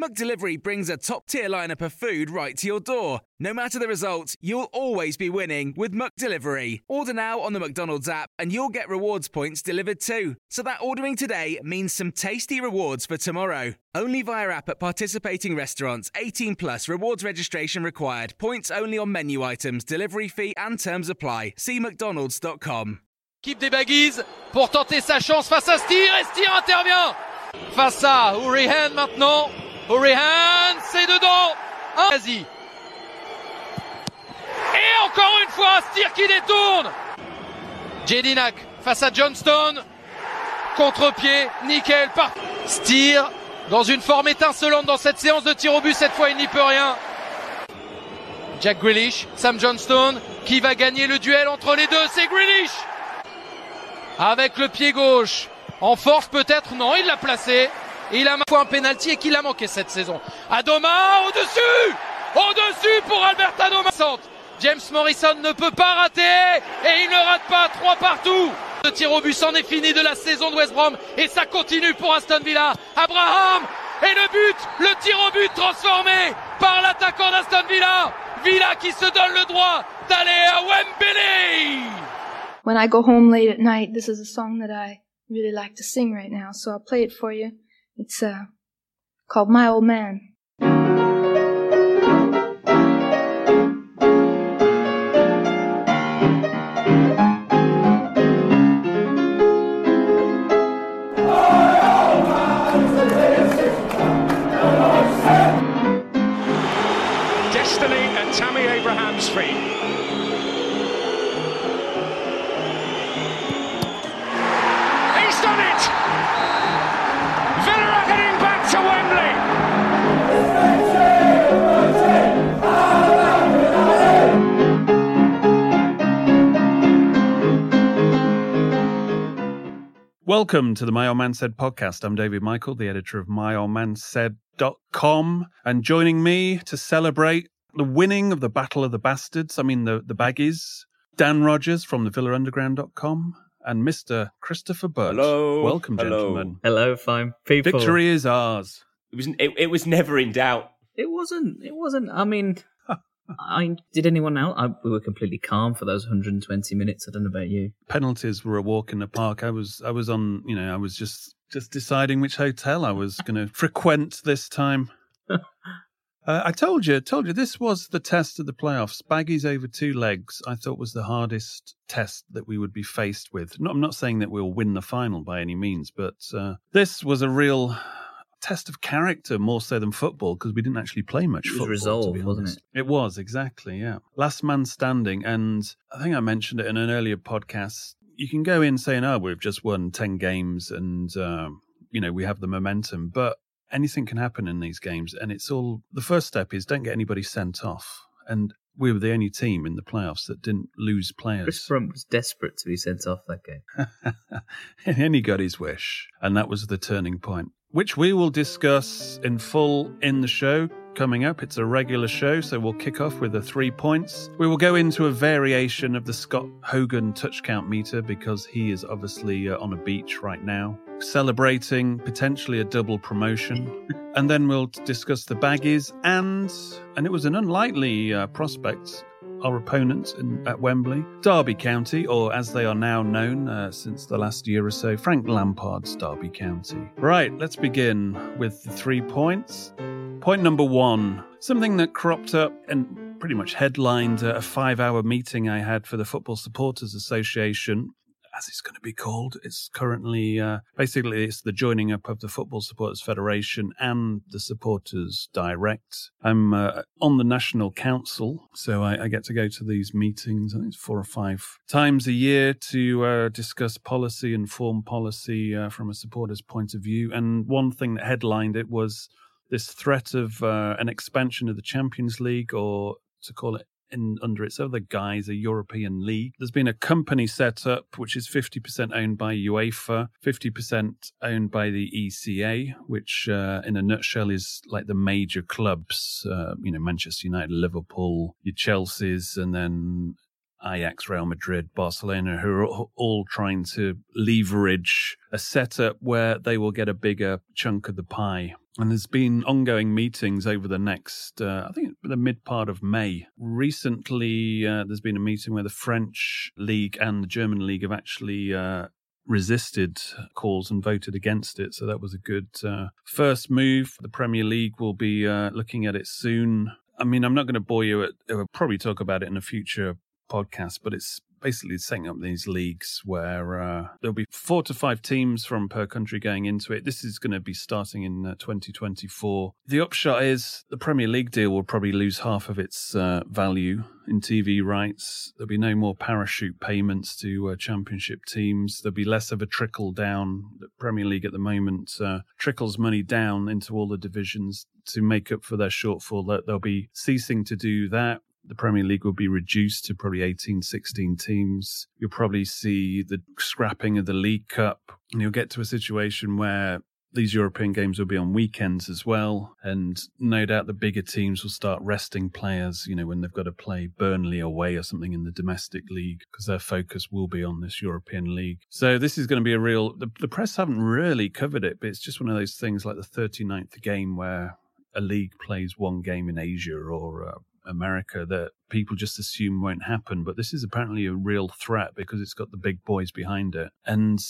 McDelivery brings a top tier lineup of food right to your door. No matter the result, you'll always be winning with McDelivery. Order now on the McDonald's app and you'll get rewards points delivered too. So that ordering today means some tasty rewards for tomorrow. Only via app at participating restaurants. 18 plus rewards registration required. Points only on menu items, delivery fee and terms apply. See mcdonalds.com. Équipe des Baggies pour tenter sa chance face à Steer et Steer intervient face à Hourihane maintenant. Hurricane, c'est dedans. Quasi. Et encore une fois, Stier qui détourne. Jedinak face à Johnston. Contre-pied, nickel. Par... Stier dans une forme étincelante dans cette séance de tir au but. Cette fois, il n'y peut rien. Jack Grealish, Sam Johnston, qui va gagner le duel entre les deux, c'est Grealish Avec le pied gauche, en force peut-être, non, il l'a placé. Il a marqué un penalty et qu'il a manqué cette saison. Adoma au-dessus Au-dessus pour Albert Adoma James Morrison ne peut pas rater et il ne rate pas trois partout. Le tir au but c'en est fini de la saison de West Brom et ça continue pour Aston Villa. Abraham et le but, le tir au but transformé par l'attaquant d'Aston Villa. Villa qui se donne le droit d'aller à Wembley. When I go home late at night, this is a song that I really like to sing right now, so I'll play it for you. It's uh, called My Old Man. Destiny at Tammy Abraham's feet. Welcome to the My Old Man Said podcast. I'm David Michael, the editor of myoldmansaid.com. And joining me to celebrate the winning of the Battle of the Bastards, I mean the, the baggies, Dan Rogers from the villaunderground.com and Mr. Christopher Budd. Hello. Welcome, Hello. gentlemen. Hello, fine people. Victory is ours. It was it, it was never in doubt. It wasn't. It wasn't. I mean, I did anyone else? I, we were completely calm for those 120 minutes. I don't know about you. Penalties were a walk in the park. I was I was on, you know, I was just just deciding which hotel I was going to frequent this time. Uh, I told you, told you this was the test of the playoffs. Baggies over two legs, I thought was the hardest test that we would be faced with. No, I'm not saying that we'll win the final by any means, but uh, this was a real test of character more so than football because we didn't actually play much It was football. to resolve, wasn't honest. It was exactly, yeah. Last man standing, and I think I mentioned it in an earlier podcast. You can go in saying, "Oh, we've just won ten games, and um, you know we have the momentum," but anything can happen in these games, and it's all. The first step is don't get anybody sent off, and we were the only team in the playoffs that didn't lose players. Chris players. Was desperate to be sent off that game. and he got his wish, and that was the turning point, which we will discuss in full in the show coming up. It's a regular show, so we'll kick off with the three points. We will go into a variation of the Scott Hogan touch count meter because he is obviously uh, on a beach right now, celebrating potentially a double promotion. and then we'll discuss the baggies and and it was an unlikely uh, prospect our opponents in, at Wembley, Derby County, or as they are now known uh, since the last year or so, Frank Lampard's Derby County. Right, let's begin with the three points. Point number one something that cropped up and pretty much headlined a five hour meeting I had for the Football Supporters Association as it's going to be called. It's currently uh, basically it's the joining up of the Football Supporters Federation and the Supporters Direct. I'm uh, on the National Council, so I, I, get to go to these meetings. I think it's four or five times a year to uh, discuss policy and form policy uh, from a supporter's point of view. And one thing that headlined it was this threat of uh, an expansion of the Champions League, or to call it in under its other guise, a European league. There's been a company set up which is 50% owned by UEFA, 50% owned by the ECA, which uh, in a nutshell is like the major clubs, uh, you know, Manchester United, Liverpool, your Chelsea's, and then Ajax, Real Madrid, Barcelona, who are all trying to leverage a setup where they will get a bigger chunk of the pie and there's been ongoing meetings over the next, uh, I think, the mid part of May. Recently, uh, there's been a meeting where the French League and the German League have actually uh, resisted calls and voted against it. So that was a good uh, first move. The Premier League will be uh, looking at it soon. I mean, I'm not going to bore you. At, we'll probably talk about it in a future podcast, but it's basically setting up these leagues where uh, there'll be four to five teams from per country going into it. This is going to be starting in uh, 2024. The upshot is the Premier League deal will probably lose half of its uh, value in TV rights. There'll be no more parachute payments to uh, championship teams. There'll be less of a trickle down. The Premier League at the moment uh, trickles money down into all the divisions to make up for their shortfall. They'll be ceasing to do that the Premier League will be reduced to probably 18, 16 teams. You'll probably see the scrapping of the League Cup, and you'll get to a situation where these European games will be on weekends as well. And no doubt the bigger teams will start resting players, you know, when they've got to play Burnley away or something in the domestic league, because their focus will be on this European league. So this is going to be a real, the, the press haven't really covered it, but it's just one of those things like the 39th game where a league plays one game in Asia or uh, America that people just assume won't happen. But this is apparently a real threat because it's got the big boys behind it. And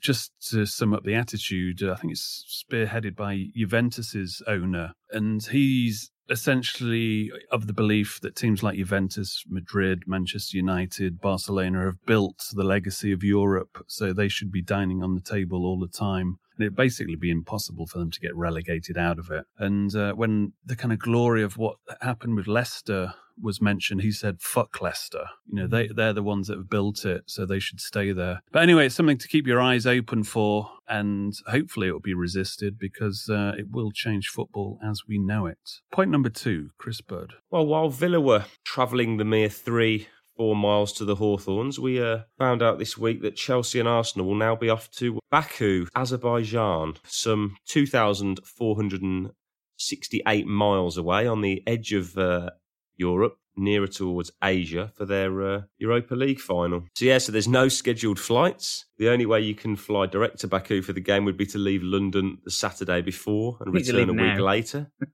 just to sum up the attitude, I think it's spearheaded by Juventus's owner, and he's essentially of the belief that teams like Juventus, Madrid, Manchester United, Barcelona have built the legacy of Europe, so they should be dining on the table all the time it'd basically be impossible for them to get relegated out of it. And uh, when the kind of glory of what happened with Leicester was mentioned, he said, "Fuck Leicester." You know, they they're the ones that have built it, so they should stay there. But anyway, it's something to keep your eyes open for, and hopefully it will be resisted because uh, it will change football as we know it. Point number two, Chris Bird. Well, while Villa were travelling the mere three four miles to the Hawthorns, we uh, found out this week that Chelsea and Arsenal will now be off to Baku, Azerbaijan, some 2,468 miles away on the edge of uh, Europe, nearer towards Asia for their uh, Europa League final. So, yeah, so there's no scheduled flights. The only way you can fly direct to Baku for the game would be to leave London the Saturday before and return a week later.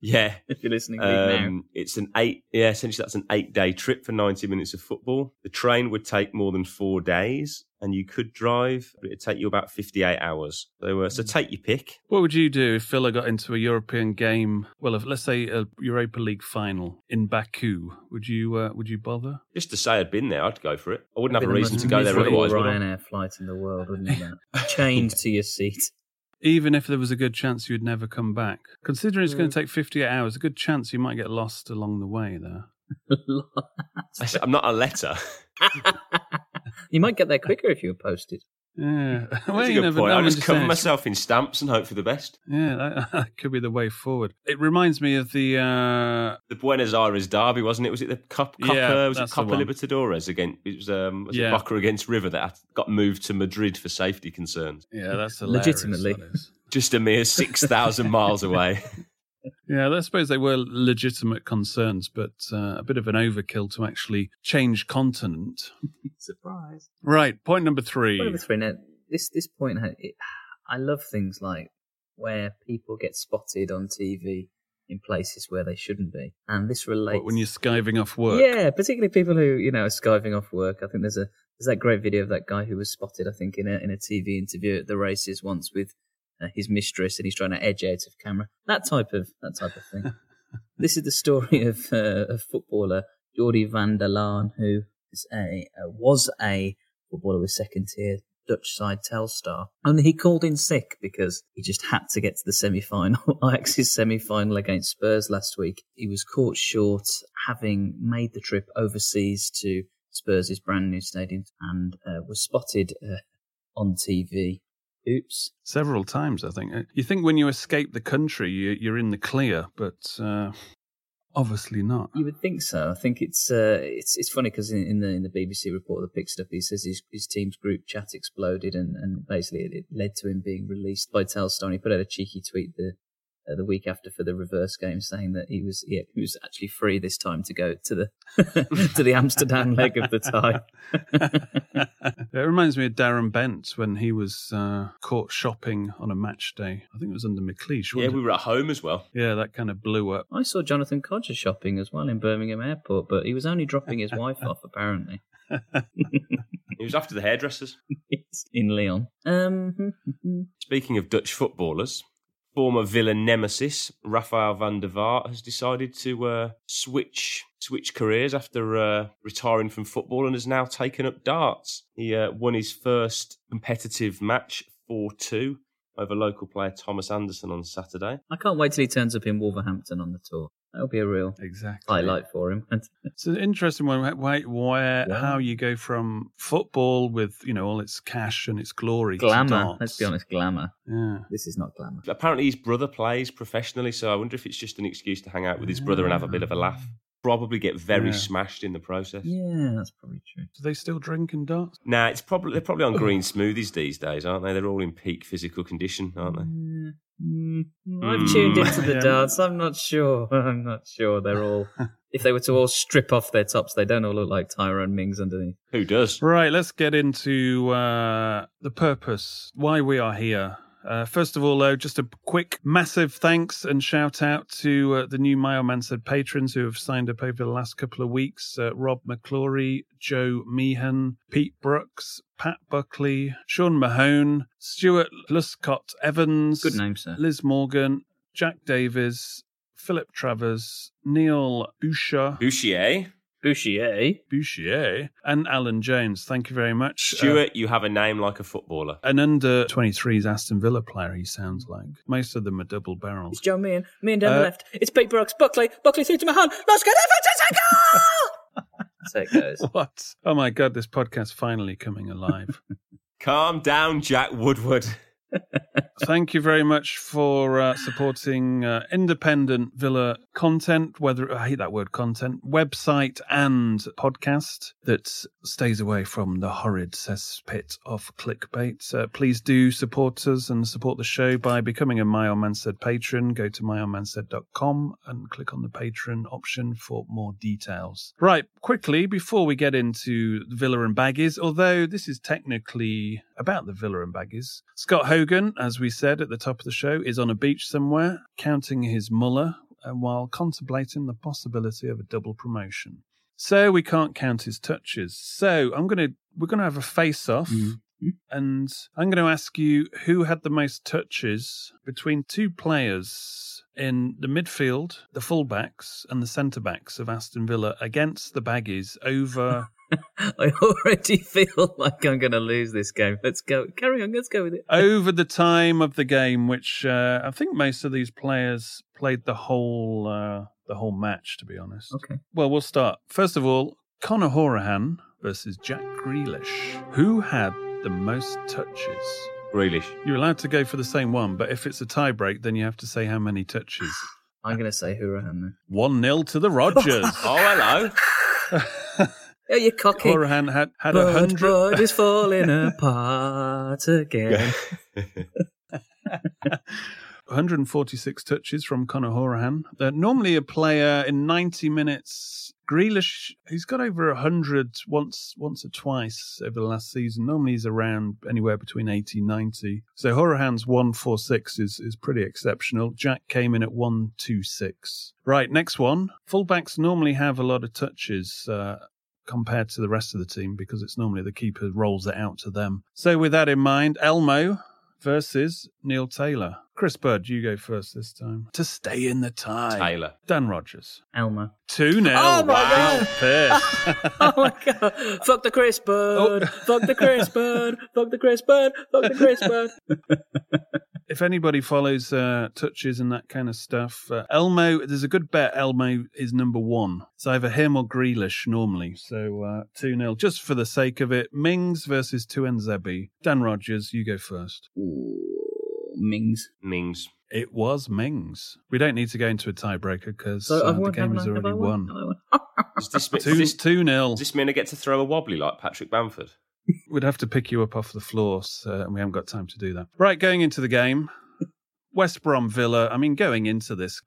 Yeah, if you're listening um, It's an eight. Yeah, essentially that's an eight-day trip for 90 minutes of football. The train would take more than four days, and you could drive, but it'd take you about 58 hours. So, uh, so take your pick. What would you do if Villa got into a European game? Well, if, let's say a Europa League final in Baku, would you uh, would you bother? Just to say I'd been there, I'd go for it. I wouldn't have a reason to go there otherwise. Ryanair flight in the world, wouldn't it? Chained to your seat even if there was a good chance you'd never come back. Considering it's mm. going to take 58 hours, a good chance you might get lost along the way there. I'm not a letter. you might get there quicker if you were posted. Yeah, well, That's a good point. I'll just cover myself in stamps and hope for the best. Yeah, that, that, could be the way forward. It reminds me of the uh... the Buenos Aires derby, wasn't it? Was it the Cup? yeah, was it Copa Libertadores against? It was um, was yeah. it Boca against River that got moved to Madrid for safety concerns. Yeah, that's legitimately just a mere six thousand miles away. Yeah, I suppose they were legitimate concerns, but uh, a bit of an overkill to actually change continent. Surprise! Right, point number three. Point number three. Now, this this point, it, I love things like where people get spotted on TV in places where they shouldn't be, and this relates what, when you're skiving off work. Yeah, particularly people who you know are skiving off work. I think there's a there's that great video of that guy who was spotted, I think, in a in a TV interview at the races once with uh, his mistress and he's trying to edge out of camera. That type of that type of thing. this is the story of uh, a footballer Jordi van der Laan, who is a uh, was a footballer with second tier Dutch side Telstar. Only he called in sick because he just had to get to the semi final, Ajax's semi final against Spurs last week. He was caught short having made the trip overseas to Spurs' brand new stadium and uh, was spotted uh, on TV. Oops. Several times, I think. Uh, You think when you escape the country, you, you're in the clear, but uh, obviously not. You would think so. I think it's uh, it's it's funny because in, in the in the BBC report that picked it up, he says his, his team's group chat exploded and, and basically it, it led to him being released by Telstar. And he put out a cheeky tweet the uh, the week after for the reverse game saying that he was yeah, he was actually free this time to go to the to the Amsterdam leg of the tie. it reminds me of Darren Bent when he was uh, caught shopping on a match day. I think it was under McLeish. Yeah, we were at home as well. Yeah, that kind of blew up. I saw Jonathan Kodjia shopping as well in Birmingham Airport, but he was only dropping his wife off apparently. He was after the hairdressers. in Leon. Um, Speaking of Dutch footballers, former Villa nemesis Rafael van der Vaart has decided to uh, switch switch careers after uh, retiring from football and has now taken up darts. He uh, won his first competitive match 4-2 over local player Thomas Anderson on Saturday. I can't wait till he turns up in Wolverhampton on the tour. That'll be a real exactly highlight for him. It's an interesting one. Why, where, Yeah. how you go from football with you know all its cash and its glory, glamour. darts. Let's be honest, glamour. Yeah. This is not glamour. Apparently, his brother plays professionally, so I wonder if it's just an excuse to hang out with his brother and have a bit of a laugh. Probably get very Yeah. smashed in the process. Yeah, that's probably true. Do they still drink and darts? Nah, it's probably they're probably on green smoothies these days, aren't they? They're all in peak physical condition, aren't they? Mm. Mm, I've Mm. tuned into the Yeah. darts. I'm not sure. I'm not sure. They're all. if they were to all strip off their tops, they don't all look like Tyrone Mings underneath. Who does? Right, let's get into uh, the purpose, why we are here. Uh, first of all, though, just a quick, massive thanks and shout out to uh, the new My Old Said patrons who have signed up over the last couple of weeks uh, Rob McClory, Joe Meehan, Pete Brooks, Pat Buckley, Sean Mahone, Stuart Luscott Evans, Good name, sir. Liz Morgan, Jack Davies, Philip Travers, Neil Boucher, Bouchier. Bouchier. Bouchier, and Alan Jones. Thank you very much. Uh, Stuart, you have a name like a footballer. an under 23s Aston Villa player, he sounds like. Most of them are double barrels. It's Joe Meehan. Meehan down the Uh, left. It's Pete Brooks. Buckley. Buckley through to Mahan. Let's get it. That's how it goes. What? Oh my God, this podcast finally coming alive. Calm down, Jack Woodward. Thank you very much for uh, supporting uh, independent Villa content, whether I hate that word content, website and podcast that stays away from the horrid cesspit of clickbait. Uh, please do support us and support the show by becoming a My Old Man Said patron. Go to myoldmansaid.com and click on the patron option for more details. Right, quickly, before we get into Villa and Baggies, although this is technically about the Villa and Baggies, Scott Hogan, as we said at the top of the show, is on a beach somewhere counting his muller uh, while contemplating the possibility of a double promotion. So we can't count his touches. So I'm gonna we're gonna have a face off. And I'm going to ask you who had the most touches between two players in the midfield, the fullbacks, and the centre backs of Aston Villa against the Baggies over I already feel like I'm going to lose this game. Let's go. Carry on. Let's go with it. over the time of the game, which uh, I think most of these players played the whole uh, the whole match. To be honest, Okay. Well, we'll start first of all. Conor Hourihane versus Jack Grealish. Who had the most touches? Grealish. You're allowed to go for the same one, but if it's a tie break, then you have to say how many touches. I'm going to say Hourihane then. 1 0 to the Rogers. Oh, hello. Oh, you cocky. Hourihane had, had a hundred. Budd is falling apart again. 146 touches from Conor Hourihane. Uh, normally a player in 90 minutes. Grealish, he's got over 100 once once or twice over the last season. Normally he's around anywhere between 80 and 90. So Hourihane's 146 is, is pretty exceptional. Jack came in at 126. Right, next one. Fullbacks normally have a lot of touches. Uh, compared to the rest of the team because it's normally the keeper rolls it out to them. So with that in mind, Elmo versus Neil Taylor. Chris Budd, you go first this time. To stay in the tie. Taylor. Dan Rogers. Elmo. 2 0. Oh my wow. Piss. oh my god! Fuck the Chris Bird! Fuck the Chris Bird! Fuck the Chris Bird! Fuck the Chris Bird! if anybody follows uh, touches and that kind of stuff, uh, Elmo, there's a good bet Elmo is number one. It's either him or Grealish normally. So uh, 2 0, just for the sake of it. Mings versus Tuanzebe. Dan Rogers, you go first. Ooh, Mings. Mings. It was Mings. We don't need to go into a tiebreaker because So uh, the won, game haven't is already won? won. Have Does this, Two, does this, two nil. does this mean I get to throw a wobbly like Patrick Bamford? We'd have to pick you up off the floor, so, and we haven't got time to do that. Right, going into the game, West Brom Villa. I mean, going into this,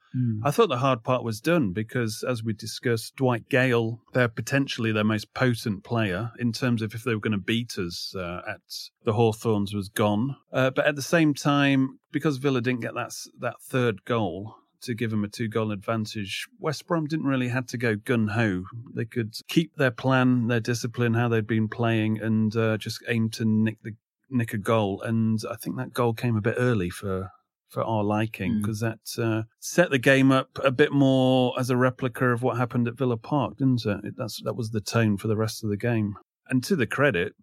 I thought the hard part was done because, as we discussed, Dwight Gayle, they're potentially their most potent player in terms of if they were going to beat us uh, at the Hawthorns was gone. Uh, but at the same time, because Villa didn't get that that third goal. To give them a two goal advantage, West Brom didn't really have to go gun ho. They could keep their plan, their discipline, how they'd been playing, and uh, just aim to nick the nick a goal. And I think that goal came a bit early for for our liking Mm. because that uh, set the game up a bit more as a replica of what happened at Villa Park, didn't it? it? That's that was the tone for the rest of the game. And to the credit,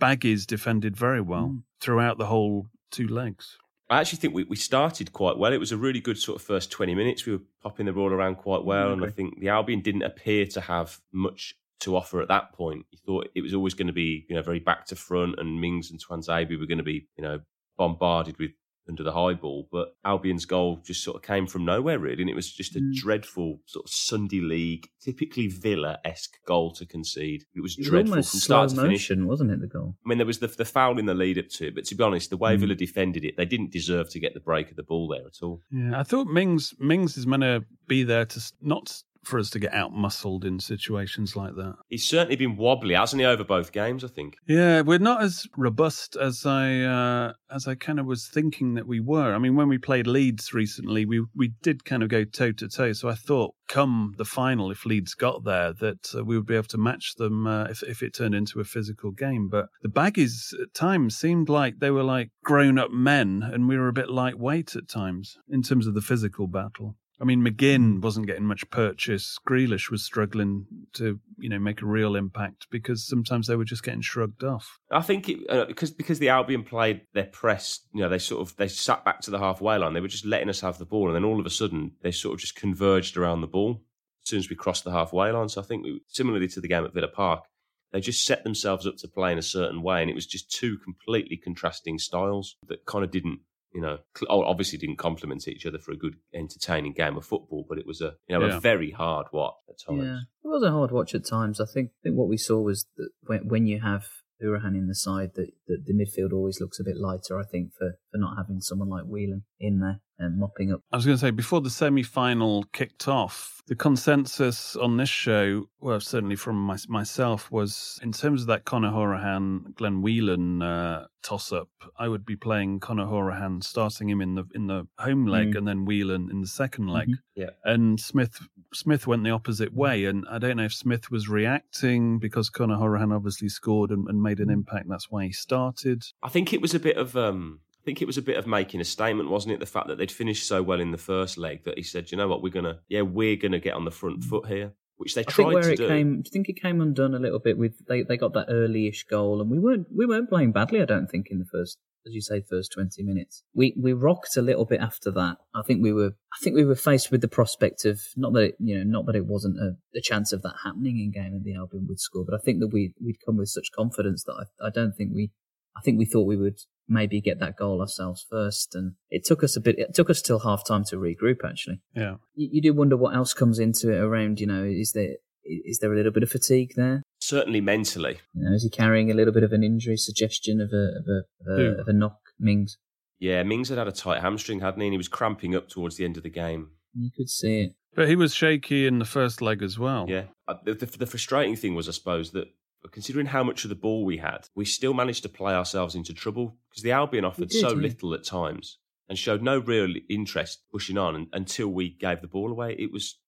Baggies defended very well Mm. throughout the whole two legs. I actually think we, we started quite well. It was a really good sort of first 20 minutes. We were popping the ball around quite well. And I think the Albion didn't appear to have much to offer at that point. You thought it was always going to be, you know, very back to front and Mings and Tuanzebe were going to be, you know, bombarded with under the high ball. But Albion's goal just sort of came from nowhere, really. And it was just a Mm. dreadful sort of Sunday league, typically Villa esque goal to concede. It was It was dreadful almost from slow start to finish. motion, wasn't it? The goal. I mean, there was the, the foul in the lead up to it, but to be honest, the way Mm. Villa defended it, they didn't deserve to get the break of the ball there at all. Yeah, I thought Mings Mings is meant to be there to not s- for us to get out muscled in situations like that. He's certainly been wobbly, hasn't he, over both games? I think. Yeah, we're not as robust as I uh, as I kind of was thinking that we were. I mean, when we played Leeds recently, we we did kind of go toe to toe. So I thought, come the final, if Leeds got there, that uh, we would be able to match them uh, if if it turned into a physical game. But the Baggies at times seemed like they were like grown up men, and we were a bit lightweight at times in terms of the physical battle. I mean, McGinn wasn't getting much purchase. Grealish was struggling to, you know, make a real impact because sometimes they were just getting shrugged off. I think it, uh, because because the Albion played their press, you know, they sort of they sat back to the halfway line. They were just letting us have the ball, and then all of a sudden they sort of just converged around the ball as soon as we crossed the halfway line. So I think we, similarly to the game at Villa Park, they just set themselves up to play in a certain way, and it was just two completely contrasting styles that kind of didn't. You know, oh, obviously didn't complement each other for a good, entertaining game of football, but it was a you know Yeah. a very hard watch at times. Yeah, it was a hard watch at times. I think. I think what we saw was that when, when you have Hourihane in the side, that, that the midfield always looks a bit lighter. I think for, for not having someone like Whelan in there and mopping up. I was going to say, before the semi final kicked off, the consensus on this show, well, certainly from my, myself, was in terms of that Conor Hourihane Glenn Whelan uh, toss up, I would be playing Conor Hourihane, starting him in the in the home leg, Mm. and then Whelan in the second leg. Yeah. And Smith Smith went the opposite way, and I don't know if Smith was reacting because Conor Hourihane obviously scored and, and made an impact. That's why he started. I think it was a bit of um I think it was a bit of making a statement, wasn't it? The fact that they'd finished so well in the first leg that he said, you know what, we're gonna yeah, we're gonna get on the front foot here. Which they I tried think where to it do. came, do you think it came undone a little bit with they, they got that early-ish goal, and we weren't we weren't playing badly. I don't think in the first, as you say, first twenty minutes. We we rocked a little bit after that. I think we were I think we were faced with the prospect of not that it, you know not that it wasn't a, a chance of that happening in game and the Albion would score, but I think that we we'd come with such confidence that I, I don't think we I think we thought we would maybe get that goal ourselves first, and it took us a bit. It took us till half time to regroup. Actually, Yeah. you, you do wonder what else comes into it around. You know, is there is there a little bit of fatigue there? Certainly mentally. You know, is he carrying a little bit of an injury suggestion of a of a of a, Who? of a knock? Mings, Yeah, Mings had had a tight hamstring, hadn't he? And he was cramping up towards the end of the game. you could see it. But he was shaky in the first leg as well. Yeah. Uh, The, the, the frustrating thing was, I suppose, that considering how much of the ball we had, we still managed to play ourselves into trouble because the Albion offered did, so yeah. little at times and showed no real interest pushing on un- until we gave the ball away. It was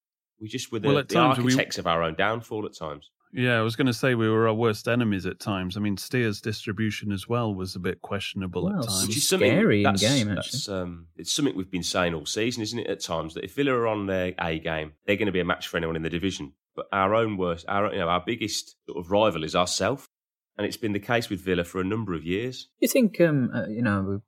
we just were the, Well, at the times we- architects of our own downfall at times. Yeah, I was going to say we were our worst enemies at times. I mean, Steer's distribution as well was a bit questionable Well, at times. Which is Scary in that's, game, that's, um, it's something we've been saying all season, isn't it? At times that if Villa are on their A game, they're going to be a match for anyone in the division. But our own worst, our you know, our biggest sort of rival is ourselves, and it's been the case with Villa for a number of years. You think, um, uh, you know, we're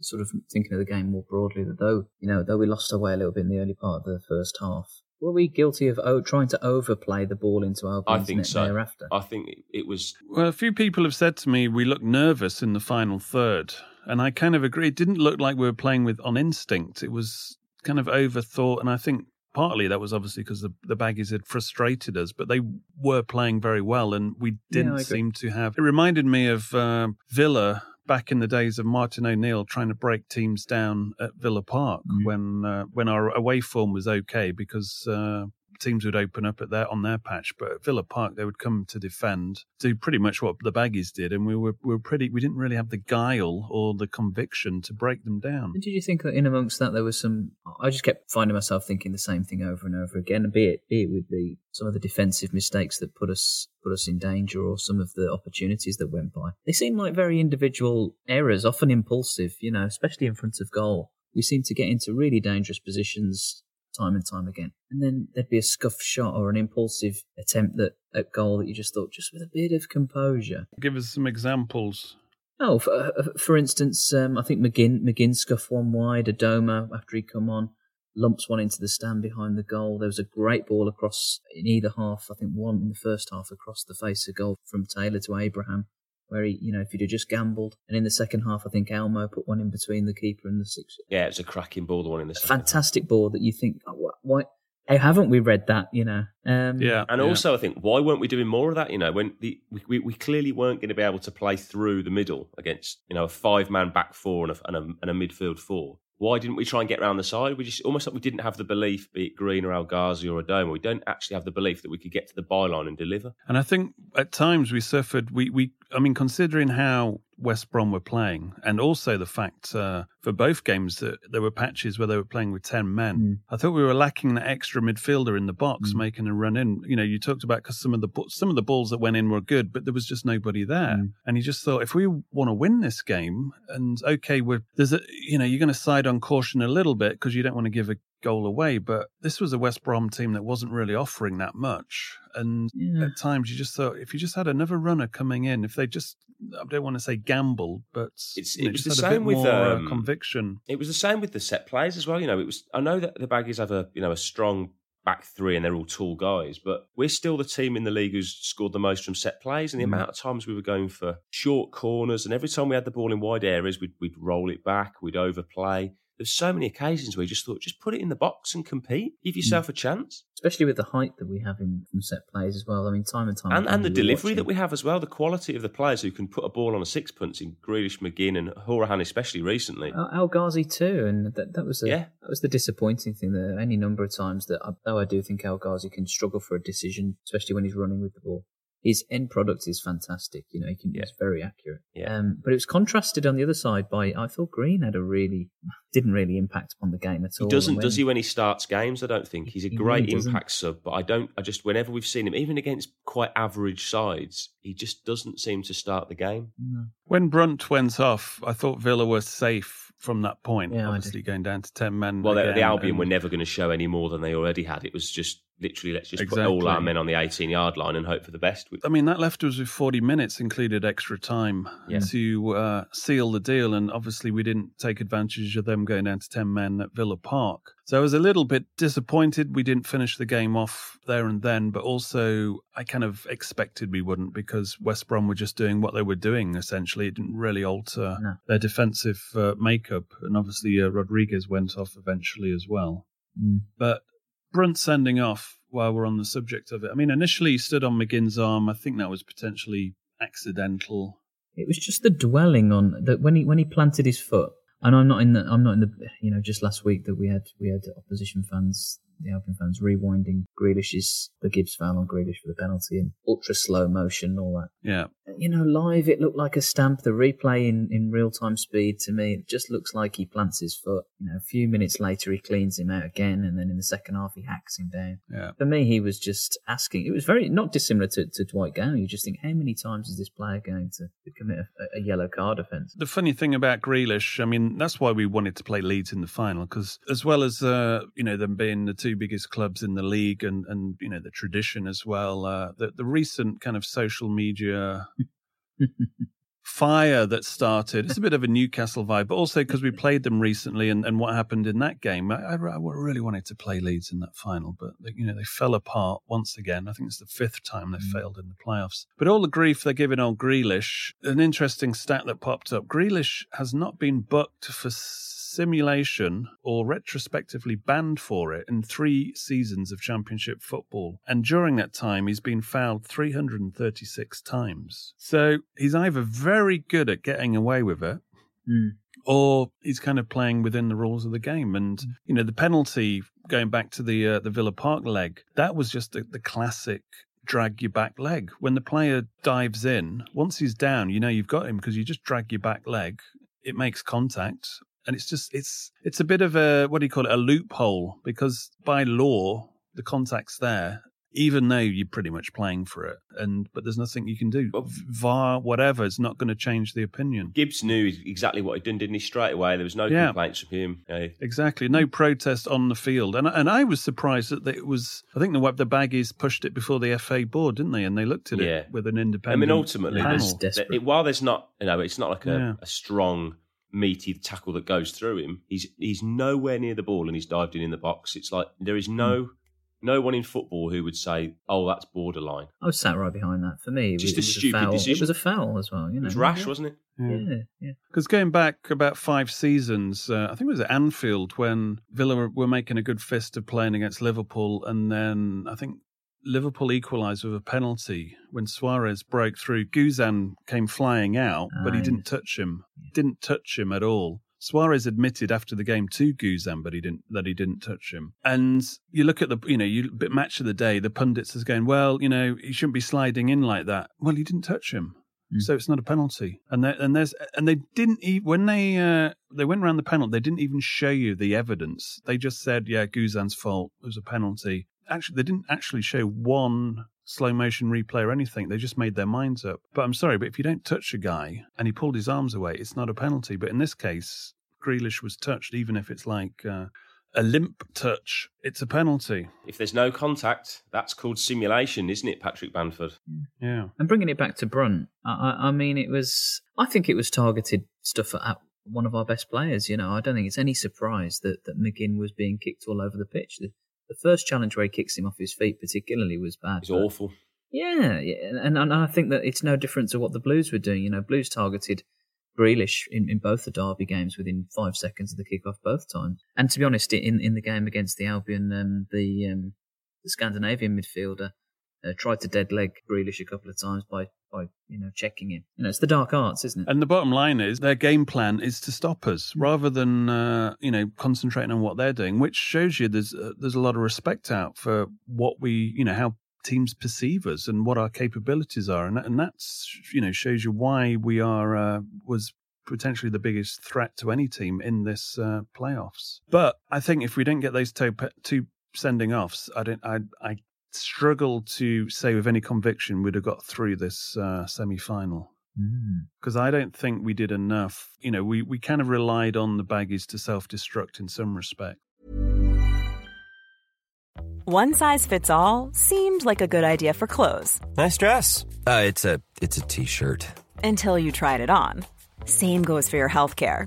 sort of thinking of the game more broadly, that though, you know, though we lost our way a little bit in the early part of the first half, were we guilty of oh, trying to overplay the ball into our I think so. thereafter? I think it, it was Well, a few people have said to me we looked nervous in the final third, and I kind of agree. It didn't look like we were playing with on instinct. It was kind of overthought, and I think partly that was obviously because the the baggies had frustrated us, but they were playing very well, and we didn't agree. seem to have. It reminded me of uh, Villa. Back in the days of Martin O'Neill trying to break teams down at Villa Park Mm. when uh, when our away form was okay because uh, teams would open up at their on their patch, but at Villa Park they would come to defend, do pretty much what the baggies did, and we were we were pretty. We didn't really have the guile or the conviction to break them down. And did you think that in amongst that there was some? I just kept finding myself thinking the same thing over and over again. and Be it be it with the some of the defensive mistakes that put us put us in danger, or some of the opportunities that went by. They seem like very individual errors, often impulsive. You know, especially in front of goal. We seem to get into really dangerous positions time and time again, and then there'd be a scuff shot or an impulsive attempt that at goal that you just thought, just with a bit of composure, Give us some examples. Oh, for, uh, for instance, um, I think McGinn McGinn scuffed one wide. Adomah after he come on, lumps one into the stand behind the goal. There was a great ball across in either half. I think one in the first half across the face of goal from Taylor to Abraham, where he, you know, if he'd have just gambled. And in the second half, I think Elmo put one in between the keeper and the six. yeah, it was a cracking ball, the one in the second. Fantastic ball that you think, oh, wh- why? How haven't we read that? You know, um, Yeah, And yeah. also, I think why weren't we doing more of that? You know, when the we, we, we clearly weren't going to be able to play through the middle against you know a five man back four and a, and a and a midfield four. Why didn't we try and get around the side? We just almost like we didn't have the belief, be it Green or El Ghazi or Adomah, we don't actually have the belief that we could get to the byline and deliver. And I think at times we suffered. We, we I mean, considering how West Brom were playing, and also the fact uh, for both games that there were patches where they were playing with ten men. Mm. I thought we were lacking that extra midfielder in the box Mm. making a run in. You know, you talked about because some of the some of the balls that went in were good, but there was just nobody there. Mm. And you just thought if we want to win this game, and okay, we're there's a you know you're going to side on caution a little bit because you don't want to give a goal away, but this was a West Brom team that wasn't really offering that much. And Yeah. at times you just thought if you just had another runner coming in, if they just I don't want to say gamble, but It's- it was the same with, more uh, um, conviction. It was the same with the set plays as well. You know, it was. I know that the Baggies have a you know a strong back three and they're all tall guys, but we're still the team in the league who's scored the most from set plays. And the Mm. amount of times we were going for short corners, and every time we had the ball in wide areas, we'd we'd roll it back, we'd overplay. There's so many occasions where you just thought, just put it in the box and compete, give hmm. yourself a chance, especially with the height that we have in from set plays as well. I mean, time and time and and the delivery watching- that we have as well. The quality of the players who can put a ball on a sixpence in Grealish, McGinn, and Hourihane, especially recently. Al El Ghazi too, and that that was the Yeah. that was the disappointing thing. There any number of times that, I- though I do think El Ghazi can struggle for a decision, especially when he's running with the ball. His end product is fantastic. You know, he can, Yeah. he's very accurate. Yeah. Um, but it was contrasted on the other side by I thought Green had a really didn't really impact upon the game at all. He all. doesn't, And does he, when he starts games? I don't think he's a He great really impact sub, but I don't. I just whenever we've seen him, even against quite average sides, he just doesn't seem to start the game. No. When Brunt went off, I thought Villa were safe from that point. Yeah, obviously going down to ten men. Well, the, again, the Albion and- were never going to show any more than they already had. It was just literally let's just put all our men on the 18 yard line and hope for the best. I mean, that left us with 40 minutes, included extra time Yeah. to uh, seal the deal. And obviously, we didn't take advantage of them going down to 10 men at Villa Park. So I was a little bit disappointed we didn't finish the game off there and then, but also I kind of expected we wouldn't because West Brom were just doing what they were doing, essentially. It didn't really alter No. their defensive uh, makeup. And obviously, uh, Rodriguez went off eventually as well. Mm. But Brunt sending off while we're on the subject of it. I mean, initially he stood on McGinn's arm. I think that was potentially accidental. It was just the dwelling on that when he when he planted his foot. And I'm not in the I'm not in the you know just last week that we had we had opposition fans the Albion fans rewinding Grealish's the Gibbs foul on Grealish for the penalty and ultra slow motion, and all that. Yeah. You know, live it looked like a stamp. The replay in, in real time speed to me, it just looks like he plants his foot. You know, a few minutes later he cleans him out again, and then in the second half he hacks him down. Yeah. For me, he was just asking. It was very not dissimilar to, to Dwight Gayle. You just think, how many times is this player going to, to commit a, a yellow card offence? The funny thing about Grealish, I mean, that's why we wanted to play Leeds in the final because, as well as uh, you know them being the two biggest clubs in the league and and you know the tradition as well, uh, the the recent kind of social media fire that started. It's a bit of a Newcastle vibe, but also because we played them recently and, and what happened in that game. I, I really wanted to play Leeds in that final, but they, you know they fell apart once again. I think it's the fifth time they failed in the playoffs. But all the grief they're giving old Grealish. An interesting stat that popped up: Grealish has not been booked for simulation or retrospectively banned for it in three seasons of championship football. And during that time, he's been fouled 336 times. So he's either very good at getting away with it. Mm. Or he's kind of playing within the rules of the game, and you know the penalty going back to the uh, the Villa Park leg. That was just the, the classic drag your back leg. When the player dives in, once he's down, you know you've got him because you just drag your back leg. It makes contact, and it's just it's it's a bit of a what do you call it a loophole because by law the contact's there even though you're pretty much playing for it and but there's nothing you can do var whatever is not going to change the opinion Gibbs knew exactly what he'd done, didn't he? Straight away, there was no Yeah. complaints from him. Exactly no protest on the field and and I was surprised that it was I think the the baggies pushed it before the FA board didn't they and they looked at Yeah. it with an independent. I mean, ultimately, there's, it, while there's not, you know, it's not like a, Yeah. a strong, meaty tackle that goes through him. He's he's nowhere near the ball and he's dived in in the box. It's like there is no no one in football who would say, "Oh, that's borderline." I was sat right behind that. For me, it Just was, a it was stupid foul. decision. It was a foul as well. You know, It was rash, Yeah. wasn't it? Yeah, yeah. Because going back about five seasons, uh, I think it was at Anfield when Villa were, were making a good fist of playing against Liverpool, and then I think Liverpool equalised with a penalty when Suarez broke through. Guzan came flying out, but he didn't touch him. Didn't touch him at all. Suarez admitted after the game to Guzan, but he didn't that he didn't touch him. And you look at the you know you bit match of the day. The pundits is going well. You know he shouldn't be sliding in like that. Well, he didn't touch him. So it's not a penalty, and there, and there's and they didn't even when they uh, they went around the penalty, they didn't even show you the evidence. They just said, "Yeah, Guzan's fault. It was a penalty." Actually, they didn't actually show one slow motion replay or anything. They just made their minds up. But I'm sorry, but if you don't touch a guy and he pulled his arms away, it's not a penalty. But in this case, Grealish was touched, even if it's like uh, a limp touch, it's a penalty. If there's no contact, that's called simulation, isn't it, Patrick Bamford? Yeah. And bringing it back to Brunt, I, I, I mean, it was. I think it was targeted stuff at one of our best players. You know, I don't think it's any surprise that that McGinn was being kicked all over the pitch. The, the first challenge where he kicks him off his feet, particularly, was bad. It's awful. Yeah, yeah, and, and I think that it's no different to what the Blues were doing. You know, Blues targeted Grealish in, in both the Derby games within five seconds of the kickoff both times. And to be honest, in in the game against the Albion, um, the um, the Scandinavian midfielder uh, tried to dead leg Grealish a couple of times by by you know checking in. You know, it's the dark arts, isn't it? And the bottom line is their game plan is to stop us rather than uh, you know concentrating on what they're doing, which shows you there's uh, there's a lot of respect out for what we you know how teams perceive us and what our capabilities are, and that, and that's you know shows you why we are uh, was potentially the biggest threat to any team in this uh, playoffs. But I think if we don't get those two two sending offs, I don't I I struggle to say with any conviction we'd have got through this uh, semi final because I don't think we did enough. You know, we, we kind of relied on the baggies to self destruct in some respect. One size fits all seemed like a good idea for clothes Nice dress. Uh, it's a it's a t-shirt. until you tried it on. Same goes for your healthcare.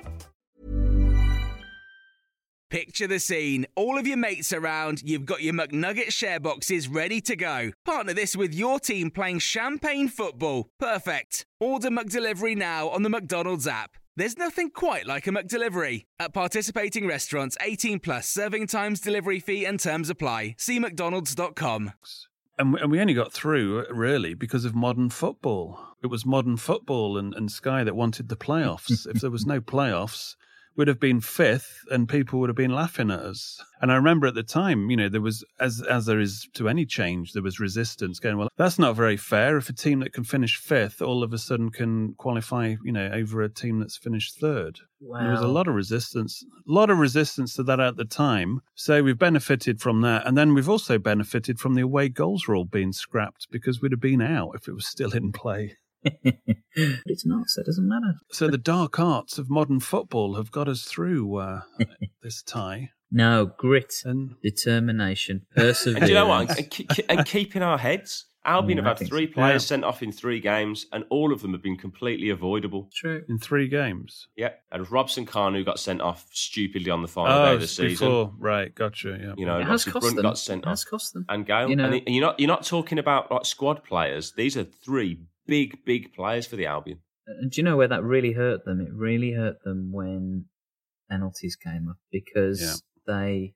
Picture the scene. All of your mates around, you've got your McNugget share boxes ready to go. Partner this with your team playing champagne football. Perfect. Order McDelivery now on the McDonald's app. There's nothing quite like a McDelivery. At participating restaurants, 18 plus serving times, delivery fee, and terms apply. See McDonald's.com. And, we only got through really because of modern football. It was modern football and, and Sky that wanted the playoffs. if there was no playoffs, we'd have been fifth and people would have been laughing at us. And I remember at the time, you know, there was, as, as there is to any change, there was resistance going, well, that's not very fair. If a team that can finish fifth all of a sudden can qualify, you know, over a team that's finished third. There was a lot of resistance, a lot of resistance to that at the time. So we've benefited from that. And then we've also benefited from the away goals rule being scrapped because we'd have been out if it was still in play. But it's not, so it doesn't matter. So the dark arts of modern football have got us through uh, this tie. No, grit, And determination, perseverance. And do you know what? And, ke- and keeping our heads. Albion Yeah, have had three players Yeah. sent off in three games, and all of them have been completely avoidable. True. in three games. Yeah, and Robson Kanu got sent off stupidly on the final day Oh, of the season. before. Right, gotcha. Yeah. You know, It has obviously cost Brunt them. got sent It has off, cost them. and Gayle. You know- and, and you're not you're not talking about like squad players. These are three big big players for the Albion. And do you know where that really hurt them? It really hurt them when penalties came up because they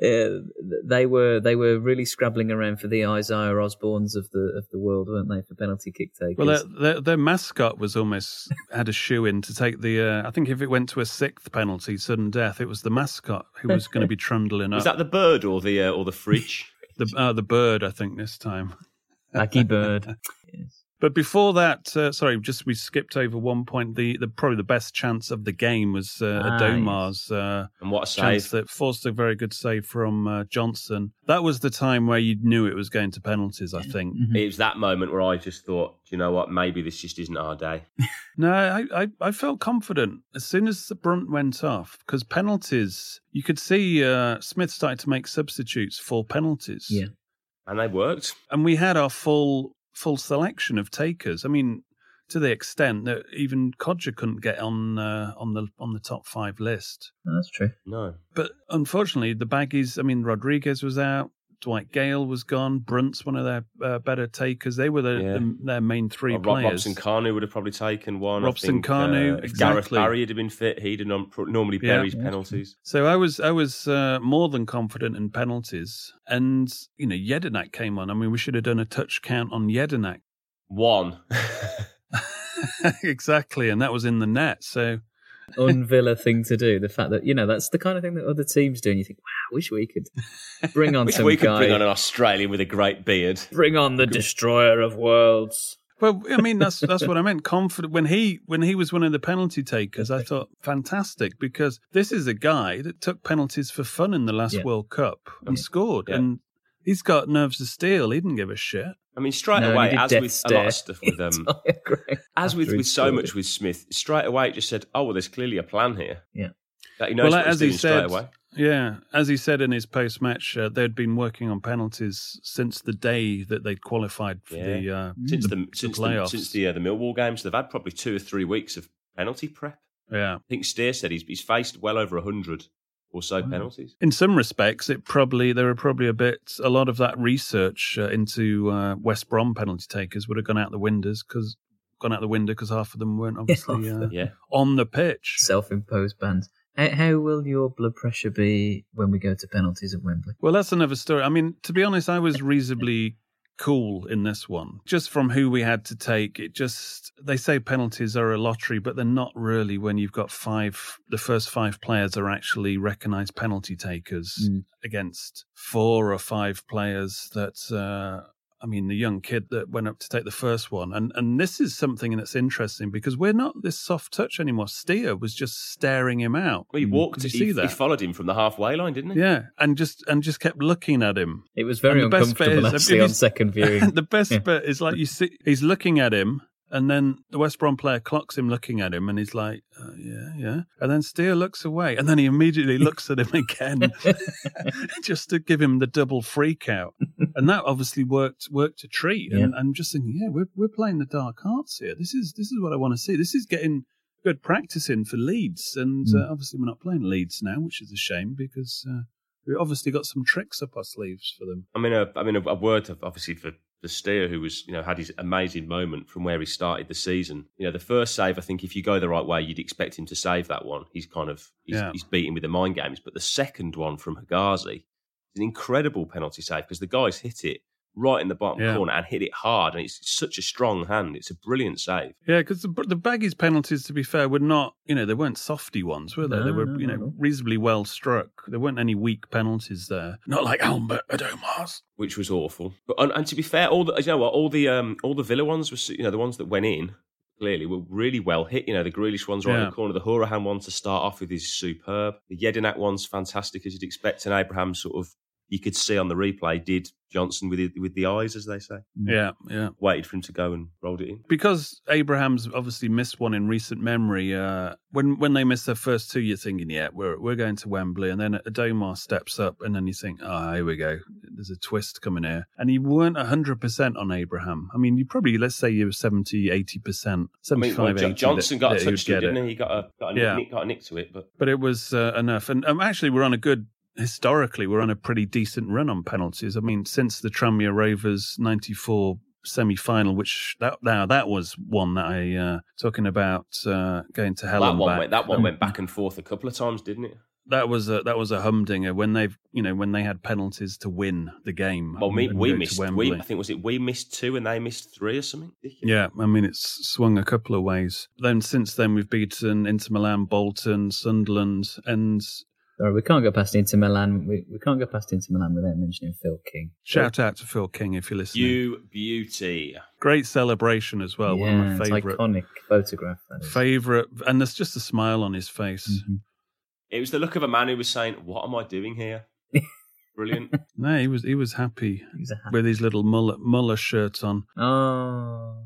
yeah, they were they were really scrabbling around for the Isaiah Osbournes of the of the world, weren't they, for penalty kick takers? Well, their, their, their mascot was almost had a shoe in to take the. Uh, I think if it went to a sixth penalty, sudden death, it was the mascot who was going to be trundling up. Was that the bird or the uh, or the fridge? the uh, the bird? I think this time. Lucky bird. yes. But before that, uh, sorry, just we skipped over one point. The, the probably the best chance of the game was uh, Ah, Adomah's uh, and what a chance save! that forced a very good save from uh, Johnstone. That was the time where you knew it was going to penalties. I think. Mhm. It was that moment where I just thought, "Do you know what? Maybe this just isn't our day. No, I, I, I felt confident as soon as the brunt went off because penalties. You could see uh, Smith started to make substitutes for penalties. Yeah. And they worked. and we had our full full selection of takers. I mean, to the extent that even Kodjia couldn't get on uh, on the on the top five list. No, that's true. No, But unfortunately, the baggies. I mean, Rodriguez was out. Dwight Gayle was gone. Brunt's one of their uh, better takers. They were the, Yeah. the, their main three players. Robson Kanu would have probably taken one. Robson think, Kanu, uh, if Gareth exactly. Barry had been fit, he'd have nom- normally buried Yeah. penalties. So I was I was uh, more than confident in penalties, and you know Jedinak came on. I mean, we should have done a touch count on Jedinak One. exactly, and that was in the net. So Unvilla thing to do. The fact that you know that's the kind of thing that other teams do, and you think, wow, wish we could bring on some we could guy, bring on an Australian with a great beard. bring on the destroyer of worlds. Well, I mean that's that's what I meant. Confident when he when he was one of the penalty takers, I thought fantastic because this is a guy that took penalties for fun in the last Yeah. World Cup and Yeah. scored, Yeah. and he's got nerves of steel. He didn't give a shit. I mean, straight No, away, as death with a lot of stuff with um, as with with so much with Smith, straight away it just said, "Oh well, there's clearly a plan here." Yeah. that he knows well, what he's as he said, straight away. yeah, as he said in his post match, uh, they'd been working on penalties since the day that they'd qualified for Yeah. the uh, Since the, the since the playoffs. since the uh, the Millwall games, they've had probably two or three weeks of penalty prep. yeah. I think Steer said he's he's faced well over hundred or so penalties. In some respects, it probably there were probably a bit a lot of that research uh, into uh, West Brom penalty takers would have gone out the windows because gone out the window because half of them weren't obviously uh, Yeah, on the pitch. Self-imposed bans. How, how will your blood pressure be when we go to penalties at Wembley? Well, that's another story. I mean, to be honest, I was reasonably cool in this one. Just from who we had to take, it just they say penalties are a lottery, but they're not really when you've got five the first five players are actually recognized penalty takers Mm. against four or five players that uh I mean, the young kid that went up to take the first one, and and this is something that's interesting because we're not this soft touch anymore. Steer was just staring him out. well, he mm. walked. Did you he, see that? he followed him from the halfway line, didn't he? Yeah, and just and just kept looking at him. It was very And the best bit uncomfortable is, actually if on second viewing. the best Yeah. bit is like you see, he's looking at him, and then the West Brom player clocks him looking at him, and he's like, uh, "Yeah, yeah," and then Steer looks away, and then he immediately looks at him again, just to give him the double freak out, and that obviously worked worked a treat. And I'm just thinking, yeah, we're we're playing the dark arts here. This is this is what I want to see. This is getting good practice in for Leeds, and Mm. uh, obviously we're not playing Leeds now, which is a shame because. Uh, we obviously got some tricks up our sleeves for them. I mean, a, I mean, a, a word of, obviously for, for the steer who was, you know, had his amazing moment from where he started the season. You know, the first save, I think if you go the right way, you'd expect him to save that one. He's kind of he's, Yeah. he's beating with the mind games. But the second one from Hegazi is an incredible penalty save because the guys hit it right in the bottom Yeah. corner and hit it hard, and it's such a strong hand. It's a brilliant save. Yeah, because the, the baggies penalties, to be fair, were not, you know, they weren't softy ones, were they? they were, no, you know, no. reasonably well struck. There weren't any weak penalties there. Not like Albert Adomah's. which was awful. But and, and to be fair, all the you know what, all the um all the Villa ones were you know the ones that went in clearly were really well hit. You know the Grealish ones right in the corner, the Hourihane one to start off with is superb. The Jedinak one's fantastic as you'd expect, and Abraham sort of you could see on the replay did Johnstone with the, with the eyes as they say. Yeah, yeah. Waited for him to go and rolled it in. Because Abraham's obviously missed one in recent memory. Uh, when when they miss their first two, you're thinking, yeah, we're we're going to Wembley, and then Adomah steps up, and then you think, oh, here we go. There's a twist coming here, and you weren't hundred percent on Abraham. I mean, you probably let's say you were 70, 80 percent, I mean, 75, well, 80 Johnstone that- got that a touch to it, didn't he? He got a got a, Yeah. nick, got a nick to it, but but it was uh, enough. And um, actually, we're on a good historically. We're on a pretty decent run on penalties. I mean, since the Tranmere Rovers '94 semi-final, which that now that was one that I uh, talking about uh, going to hell that one back. went that one went back and forth a couple of times, didn't it? That was a that was a humdinger when they've you know when they had penalties to win the game. Well, me, we missed. We, I think was it we missed two and they missed three or something. Yeah, I mean it's swung a couple of ways. Then since then we've beaten Inter Milan, Bolton, Sunderland, and Sorry, we can't go past Inter Milan. We, we can't go past Inter Milan without mentioning Phil King. shout out to Phil King if you're listening. You beauty. Great celebration as well. yeah, One of my it's favorite iconic photograph. That is. favorite, and there's just a smile on his face. Mm-hmm. It was the look of a man who was saying, "What am I doing here?" Brilliant. No, he was he was happy He's a with his little Muller, Muller shirt on. Oh,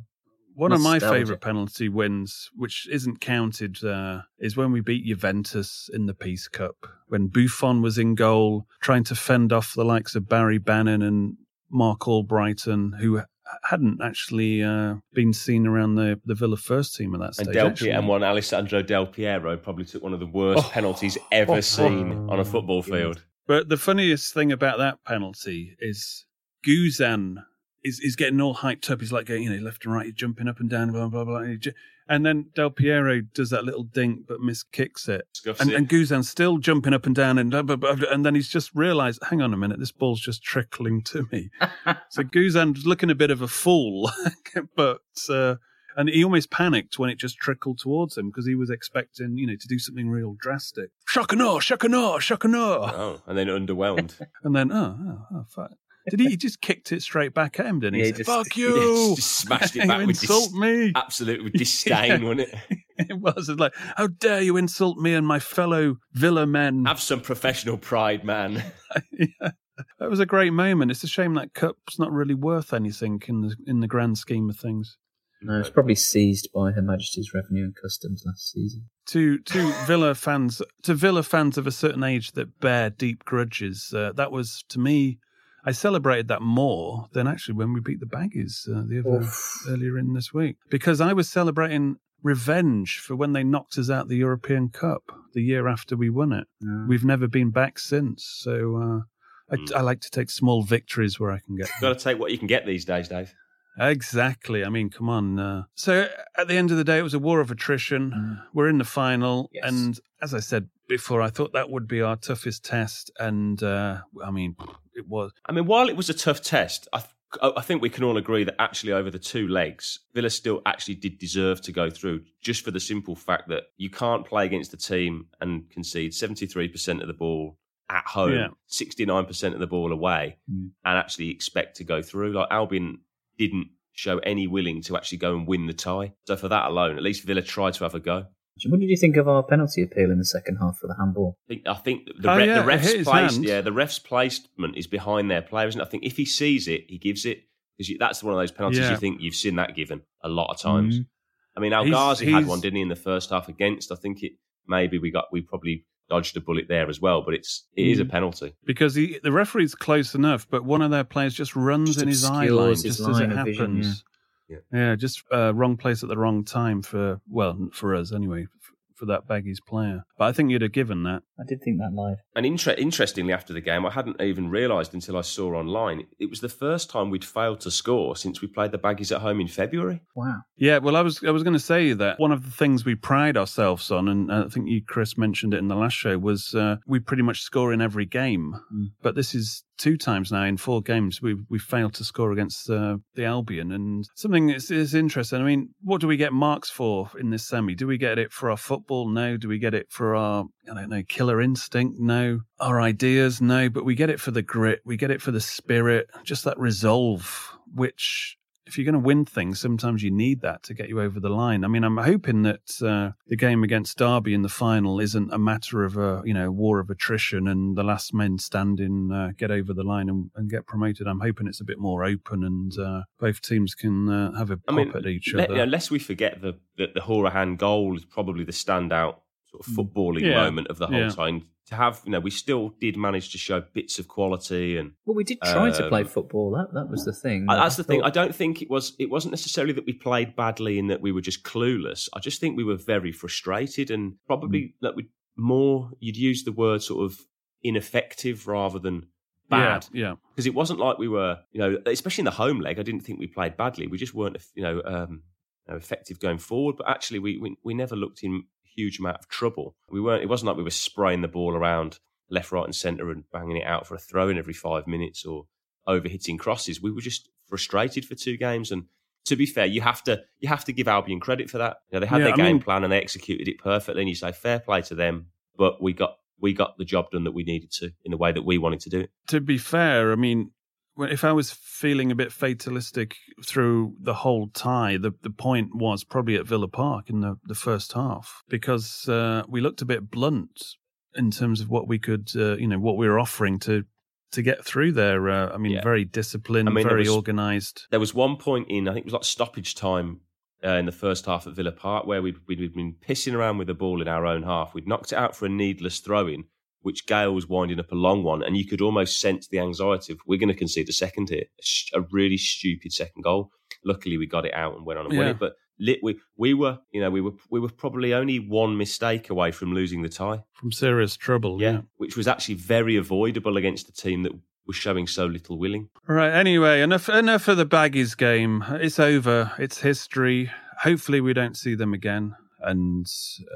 One of my favourite penalty wins, which isn't counted, uh, is when we beat Juventus in the Peace Cup. When Buffon was in goal, trying to fend off the likes of Barry Bannan and Marc Albrighton, who hadn't actually uh, been seen around the, the Villa first team at that stage. and Del actually. Piero and one Alessandro Del Piero probably took one of the worst Oh. penalties ever Oh. seen on a football field. But the funniest thing about that penalty is Guzan is, is getting all hyped up. He's like going, you know, left and right, he's jumping up and down, blah, blah, blah. And, ju- and then Del Piero does that little dink but miss kicks it. Scuffs And, it. and Guzan's still jumping up and down. And, blah, blah, blah, and then he's just realised, hang on a minute, this ball's just trickling to me. so Guzan's looking a bit of a fool. but, uh, and he almost panicked when it just trickled towards him because he was expecting, you know, to do something real drastic. Shockano, shockano, shockano. Oh, and then underwhelmed. And then, oh, oh, oh fuck. Did he, he just kicked it straight back at him, didn't he? Yeah, he he said, just- fuck He you. just smashed it You back with dis- insult me. absolute with disdain, Yeah. wasn't it? It was It's like, how dare you insult me and my fellow Villa men? Have some professional pride, man. yeah. That was a great moment. It's a shame that cup's not really worth anything in the in the grand scheme of things. no, it's probably seized by Her Majesty's Revenue and Customs last season. To to Villa fans, to Villa fans of a certain age that bear deep grudges, uh, that was to me. I celebrated that more than actually when we beat the Baggies uh, the other Oof. earlier in this week because I was celebrating revenge for when they knocked us out the European Cup the year after we won it. We've never been back since, so uh, I, I like to take small victories where I can get. Got to take what you can get these days, Dave. Exactly. I mean, come on. Uh, so at the end of the day, it was a war of attrition. We're in the final, Yes. and as I said before, I thought that would be our toughest test, and uh, I mean, it was. I mean, while it was a tough test, I, th- I think we can all agree that actually over the two legs, Villa still actually did deserve to go through, just for the simple fact that you can't play against a team and concede 73% of the ball at home, Yeah. 69% of the ball away, Mm. and actually expect to go through. Like Albion didn't show any willing to actually go and win the tie. So for that alone, at least Villa tried to have a go. What did you think of our penalty appeal in the second half for the handball? I think, I think the, Oh, re- yeah, the ref's placed, hand. yeah, the ref's placement is behind their players, and I think if he sees it, he gives it because that's one of those penalties Yeah. you think you've seen that given a lot of times. Mhm. I mean, El Ghazi had one, didn't he, in the first half against? I think it maybe we got we probably dodged a bullet there as well, but it's it is a Mm. penalty. Because he, the referee's close enough, but one of their players just runs Just in his eye obscures line his just as it of vision, happens. Yeah. Yeah, just uh, wrong place at the wrong time for well, for us anyway, for that Baggies player. But I think you'd have given that. I did think that live. And inter- interestingly, after the game, I hadn't even realised until I saw online it was the first time we'd failed to score since we played the Baggies at home in February. Wow. Yeah, well, I was I was going to say that one of the things we pride ourselves on, and I think you, Chris, mentioned it in the last show, was uh, we pretty much score in every game. Mm. But this is two times now in four games we we failed to score against uh, the Albion, and something is, is interesting. I mean, what do we get marks for in this semi? Do we get it for our football? No. Do we get it for our I don't know killer instinct? No. Our ideas? No. But we get it for the grit. We get it for the spirit. Just that resolve, which if you're going to win things, sometimes you need that to get you over the line. I mean, I'm hoping that uh, the game against Derby in the final isn't a matter of a you know war of attrition and the last men standing uh, get over the line and, and, get promoted. I'm hoping it's a bit more open and uh, both teams can uh, have a pop I mean, at each let, other. you know, lest we forget the, the the Hourihane goal is probably the standout sort of footballing Yeah. moment of the whole Yeah. time. To have, you know, we still did manage to show bits of quality and Well, we did try to play Um, football. That that was the thing. Uh, That's the thing. I don't think it was. It wasn't necessarily that we played badly and that we were just clueless. I just think we were very frustrated and probably Mm. that we more. You'd use the word sort of ineffective rather than bad. Yeah, yeah. Because it wasn't like we were, you know, especially in the home leg. I didn't think we played badly. We just weren't, you know, um, you know, effective going forward. But actually, we, we we never looked in huge amount of trouble. We weren't. It wasn't like we were spraying the ball around left, right, and centre and banging it out for a throw in every five minutes or over hitting crosses. We were just frustrated for two games. And to be fair, you have to you have to give Albion credit for that. You know, they had Yeah, their I game mean- plan and they executed it perfectly. And you say fair play to them. But we got we got the job done that we needed to in the way that we wanted to do it. to be fair, I mean, if I was feeling a bit fatalistic through the whole tie, the, the point was probably at Villa Park in the, the first half because uh, we looked a bit blunt in terms of what we could, uh, you know, what we were offering to to get through there. Uh, I mean, Yeah. very disciplined, I mean, very organised. There was one point in, I think it was like stoppage time uh, in the first half at Villa Park where we'd, we'd, we'd been pissing around with the ball in our own half. We'd knocked it out for a needless throw in, which Gayle was winding up a long one. And you could almost sense the anxiety of, we're going to concede a second here, a, really stupid second goal. Luckily, we got it out and went on and won Yeah. it. But lit, we, we were, you know, we were, we were probably only one mistake away from losing the tie. From serious trouble, Yeah. yeah. Which was actually very avoidable against a team that was showing so little willing. All right. Anyway, enough enough of the Baggies game. It's over. It's history. Hopefully, we don't see them again. And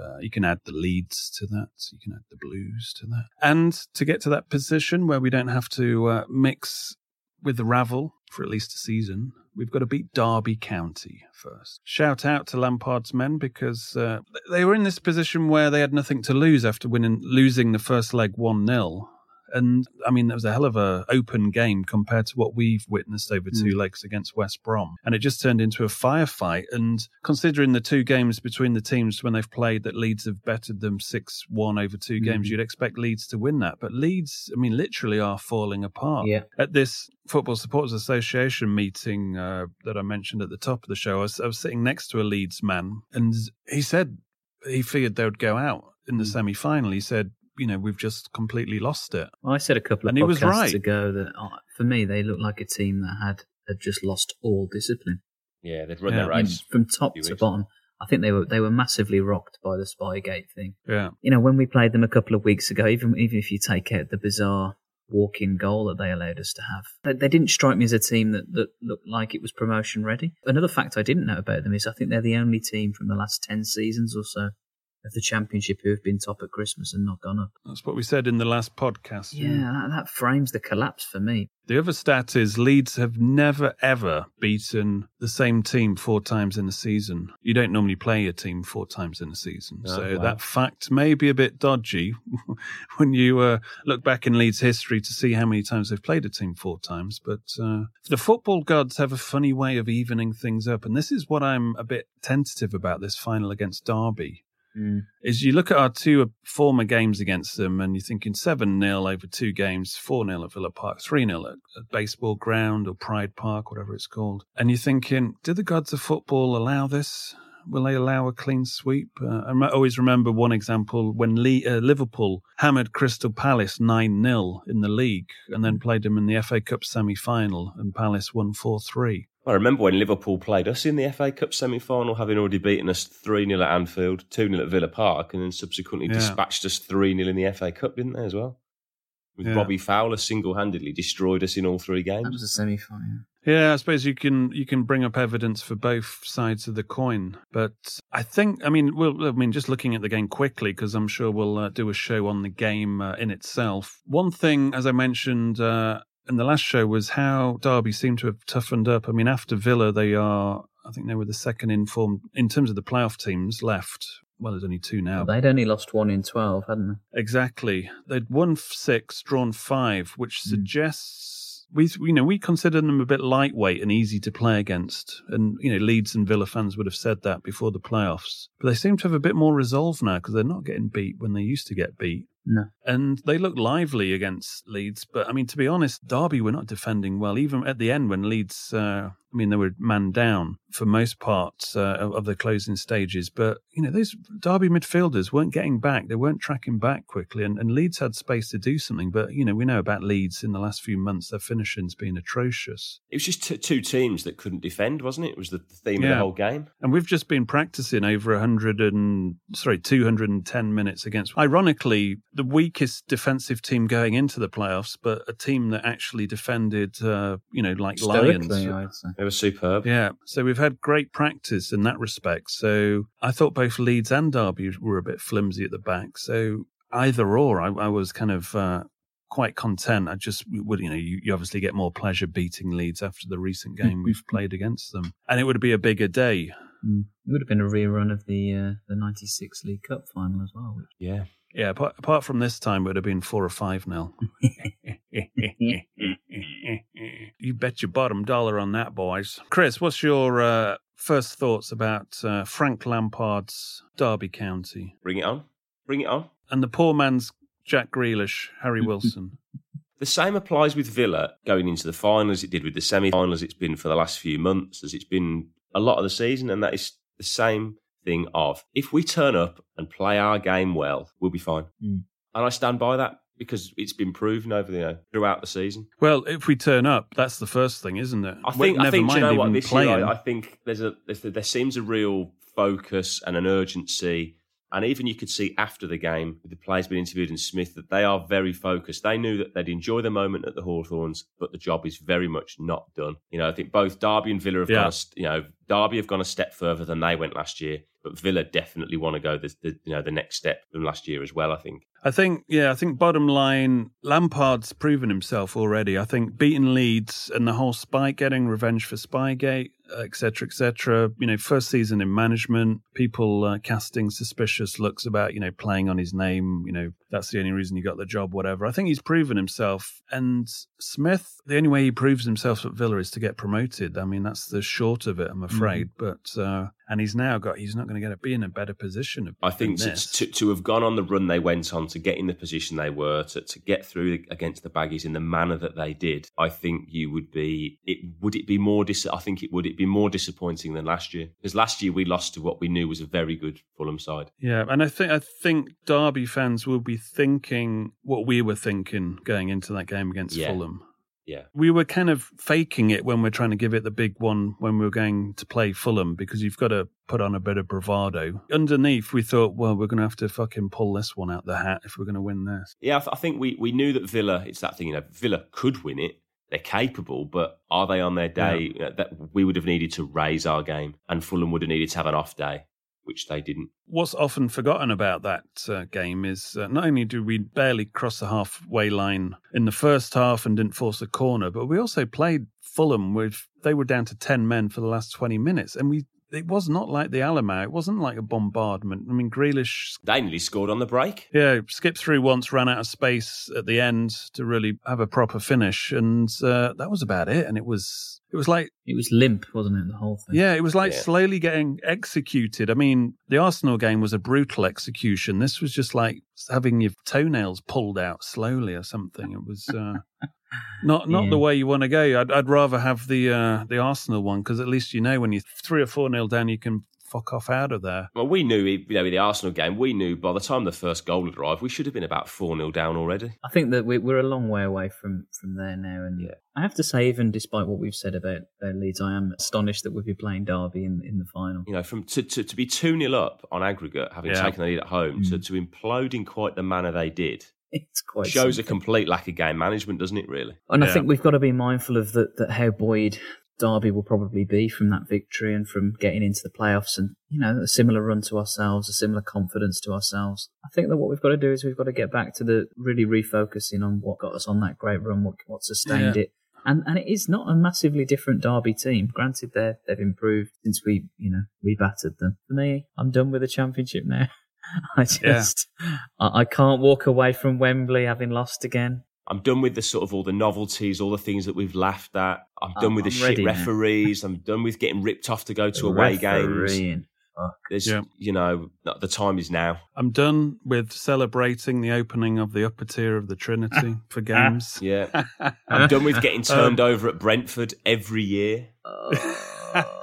uh, you can add the Leeds to that. You can add the blues to that. And to get to that position where we don't have to uh, mix with the ravel for at least a season, we've got to beat Derby County first. Shout out to Lampard's men because uh, they were in this position where they had nothing to lose after winning, losing the first leg one 0 and I mean, that was a hell of a open game compared to what we've witnessed over two mm. legs against West Brom. And it just turned into a firefight. And considering the two games between the teams when they've played that Leeds have bettered them 6 1 over 2 games, mm-hmm. you'd expect Leeds to win that. But Leeds, I mean, literally are falling apart. Yeah. At this Football Supporters Association meeting uh, that I mentioned at the top of the show, I was, I was sitting next to a Leeds man, and he said he feared they would go out in the mm. semi final. He said, you know, we've just completely lost it. I said a couple of And he was podcasts right. ago that uh, for me they looked like a team that had had just lost all discipline Yeah, they'd run Yeah. their I race. from top to weeks. bottom. I think they were they were massively rocked by the Spygate thing. Yeah. You know, when we played them a couple of weeks ago, even even if you take out the bizarre walk-in goal that they allowed us to have, they, they didn't strike me as a team that, that looked like it was promotion ready. Another fact I didn't know about them is I think they're the only team from the last ten seasons or so of the championship who have been top at Christmas and not gone up. That's what we said in the last podcast. Yeah, that, that frames the collapse for me. The other stat is Leeds have never ever beaten the same team four times in a season. You don't normally play a team four times in a season. Oh, so wow. that fact may be a bit dodgy when you uh, look back in Leeds history to see how many times they've played a team four times. But uh, the football gods have a funny way of evening things up. And this is what I'm a bit tentative about this final against Derby. Is you look at our two former games against them and you're thinking 7 0 over two games, 4 0 at Villa Park, 3 0 at, Baseball Ground or Pride Park, whatever it's called. And you're thinking, do the gods of football allow this? Will they allow a clean sweep? Uh, I always remember one example when uh, Liverpool hammered Crystal Palace 9 0 in the league and then played them in the FA Cup semi final and Palace won 4 3. I remember when Liverpool played us in the FA Cup semi final, having already beaten us 3 0 at Anfield, 2 0 at Villa Park, and then subsequently Yeah. dispatched us 3 0 in the FA Cup, didn't they, as well? With Yeah. Robbie Fowler single handedly destroyed us in all three games. That was a semi final. Yeah, I suppose you can you can bring up evidence for both sides of the coin, but I think I mean well I mean just looking at the game quickly because I'm sure we'll uh, do a show on the game uh, in itself. One thing, as I mentioned uh, in the last show, was how Derby seemed to have toughened up. I mean, after Villa, they are I think they were the second informed in terms of the playoff teams left. Well, there's only two now. They'd only lost one in 12, hadn't they? Exactly. They'd won six, drawn five, which hmm. suggests we you know we consider them a bit lightweight and easy to play against. And you know Leeds and Villa fans would have said that before the playoffs. But they seem to have a bit more resolve now because they're not getting beat when they used to get beat. No. And they look lively against Leeds. But I mean, to be honest, Derby were not defending well. Even at the end when Leeds, uh, I mean, they were man down for most parts uh, of of the closing stages. But, you know, those Derby midfielders weren't getting back. They weren't tracking back quickly. And, and Leeds had space to do something. But, you know, we know about Leeds in the last few months, their finishing's been atrocious. It was just t- two teams that couldn't defend, wasn't it? It was the theme of the whole game. And we've just been practicing over 100 and, sorry, 210 minutes against, ironically, the weakest defensive team going into the playoffs, but a team that actually defended, uh, you know, like Lions. Stoically, I'd say. They were superb. Yeah. So we've had great practice in that respect. So I thought both Leeds and Derby were a bit flimsy at the back. So either or, I, I was kind of, uh, Quite content. I just would, you know, you, you obviously get more pleasure beating Leeds after the recent game we've played against them, and it would be a bigger day. Mm. It would have been a rerun of the uh, the '96 League Cup final as well. Which... Yeah. Yeah, apart, apart from this time, it would have been four or five nil. you bet your bottom dollar on that, boys. Chris, what's your uh, first thoughts about uh, Frank Lampard's Derby County Bring it on. Bring it on. and the poor man's Jack Grealish, Harry Wilson? The same applies with Villa going into the finals. It did with the semi-finals. It's been for the last few months, as it's been a lot of the season, and that is the same thing. Of if we turn up and play our game well, we'll be fine. Mm. And I stand by that because it's been proven over the you know, throughout the season. well, if we turn up, that's the first thing, isn't it? I think. Well, I think. you know what? This playing. year, I, I think there's a there's, there seems a real focus and an urgency, and even you could see after the game with the players being interviewed in Smith that they are very focused. They knew that they'd enjoy the moment at the Hawthorns, but the job is very much not done. You know, I think both Derby and Villa have Yeah. gone. A, you know, Derby have gone a step further than they went last year, but Villa definitely want to go the, the you know the next step from last year as well. I think. I think, yeah, I think bottom line, Lampard's proven himself already. I think beating Leeds and the whole Spy getting revenge for Spygate, et cetera, et cetera. You know, first season in management, people uh, casting suspicious looks about, you know, playing on his name. You know, that's the only reason he got the job, whatever. I think he's proven himself. And Smith, the only way he proves himself at Villa is to get promoted. I mean, that's the short of it, I'm afraid. But, uh, and he's now got, he's not going to get to be in a better position. I think to, to have gone on the run they went on, to get in the position they were, to, to get through against the Baggies in the manner that they did, I think you would be. It would it be more? Dis- I think it would. It be more disappointing than last year because last year we lost to what we knew was a very good Fulham side. Yeah, and I think I think Derby fans will be thinking what we were thinking going into that game against Yeah. Fulham. Yeah. We were kind of faking it when we're trying to give it the big one when we were going to play Fulham because you've got to put on a bit of bravado. Underneath, we thought, well, we're going to have to fucking pull this one out the hat if we're going to win this. Yeah, I, th- I think we, we knew that Villa. It's that thing, you know. Villa could win it. They're capable, but are they on their day? You know, that we would have needed to raise our game, and Fulham would have needed to have an off day, which they didn't. What's often forgotten about that uh, game is uh, not only did we barely cross the halfway line in the first half and didn't force a corner, but we also played Fulham with they were down to ten men for the last twenty minutes, and we it was not like the Alamo. It wasn't like a bombardment. I mean, Grealish, They nearly scored on the break. yeah, skipped through once, ran out of space at the end to really have a proper finish, and uh, that was about it. And it was it was like It was limp, wasn't it? The whole thing. yeah, it was like Yeah. slowly getting executed. I mean, the Arsenal game was a brutal execution. This was just like having your toenails pulled out slowly or something. It was uh, not not Yeah. the way you want to go. I'd, I'd rather have the uh, the Arsenal one because at least you know when you're three or four nil down, you can fuck off out of there. Well, we knew, you know, with the Arsenal game, we knew by the time the first goal had arrived, we should have been about 4 0 down already. I think that we, we're a long way away from, from there now. And Yeah. I have to say, even despite what we've said about uh, Leeds, I am astonished that we'll be playing Derby in, in the final. You know, from to, to, to be 2 0 up on aggregate, having Yeah. taken the lead at home, to, Mm. to implode in quite the manner they did, It's quite shows a complete lack of game management, doesn't it, really? And I think we've got to be mindful of that, that how buoyed Derby will probably be from that victory and from getting into the playoffs and, you know, a similar run to ourselves, a similar confidence to ourselves. I think that what we've got to do is we've got to get back to the really refocusing on what got us on that great run, what, what sustained Yeah. it. And, and it is not a massively different Derby team. Granted, they're, they've improved since we, you know, we battered them. For me, I'm done with the championship now. I just, I, I can't walk away from Wembley having lost again. I'm done with the sort of all the novelties, all the things that we've laughed at. I'm done I'm- with the I'm shit referees. I'm done with getting ripped off to go to away games. Refereeing. Fuck. There's, Yeah. you know, the time is now. I'm done with celebrating the opening of the upper tier of the Trinity for games. Yeah. I'm done with getting um, turned over at Brentford every year. Oh.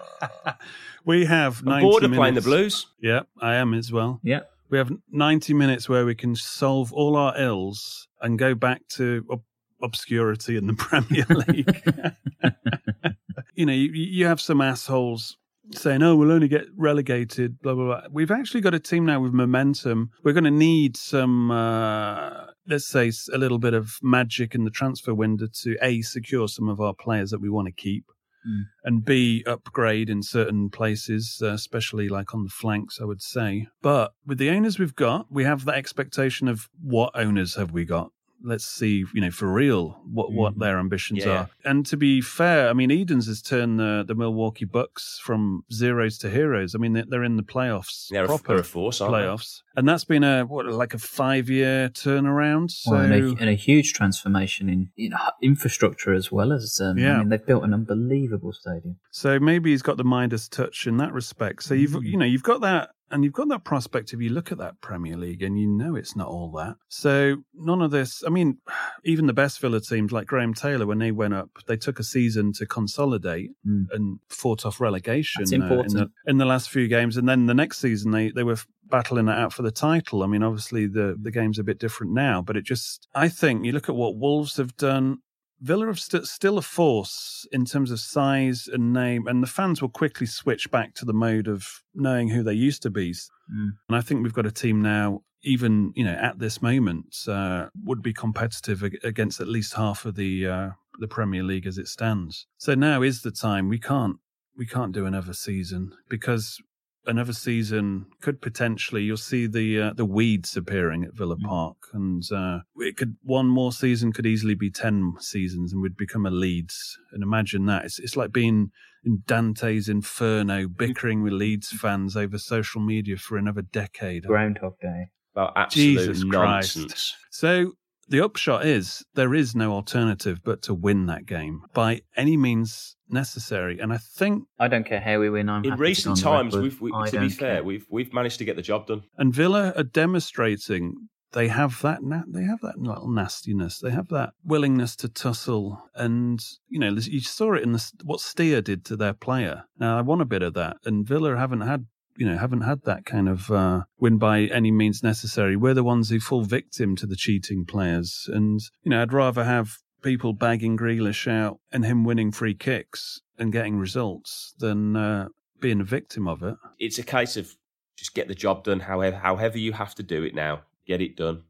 We have I'm 90 bored of playing the. Blues. Yeah, I am as well. Yeah. We have 90 minutes where we can solve all our ills and go back to ob- obscurity in the Premier League. you know, you, you have some assholes saying, oh, we'll only get relegated, blah, blah, blah. We've actually got a team now with momentum. We're going to need some, uh, let's say, a little bit of magic in the transfer window to A, secure some of our players that we want to keep. Mm. And B, upgrade in certain places, uh, especially like on the flanks, I would say. But with the owners we've got, we have that expectation of what owners have we got? Let's see, you know, for real, what, what Mhm. their ambitions Yeah. are. And to be fair, I mean, Edens has turned the, the Milwaukee Bucks from zeros to heroes. I mean, they're, they're in the playoffs, They're proper they're a force, aren't they? playoffs. And that's been a, what, like a five year turnaround. So, Well, and, a, and a huge transformation in, in infrastructure as well as um, Yeah. I mean they've built an unbelievable stadium. So maybe he's got the Midas touch in that respect. So you've Mm. you know you've got that, and you've got that prospect. If you look at that Premier League, and you know it's not all that. So none of this. I mean, even the best Villa teams like Graham Taylor, when they went up, they took a season to consolidate Mm. and fought off relegation uh, in, important. the, in the last few games, and then the next season they they were battling it out for the title. I mean, obviously the the game's a bit different now, but it just I think you look at what Wolves have done. Villa have st- still a force in terms of size and name, and the fans will quickly switch back to the mode of knowing who they used to be. Mm. And I think we've got a team now, even you know, at this moment, uh, would be competitive ag- against at least half of the uh, the Premier League as it stands. So now is the time. We can't we can't do another season because another season could potentially you'll see the uh, the weeds appearing at Villa Park, and uh, it could one more season could easily be ten seasons, and we'd become a Leeds. And imagine that it's it's like being in Dante's Inferno, bickering with Leeds fans over social media for another decade. Groundhog Day. About absolute Jesus Christ. nonsense. So the upshot is there is no alternative but to win that game by any means necessary. And I think I don't care how we win. I'm In recent to go on the times, we've, we, to be fair, care. we've we've managed to get the job done. and Villa are demonstrating they have that na- they have that little nastiness they have that willingness to tussle and you know you saw it in the, what Steer did to their player now I want a bit of that and Villa haven't had you know haven't had that kind of uh, win by any means necessary we're the ones who fall victim to the cheating players and you know I'd rather have people bagging Grealish out and him winning free kicks and getting results than uh, being a victim of it It's a case of just get the job done. However, however you have to do it now, get it done.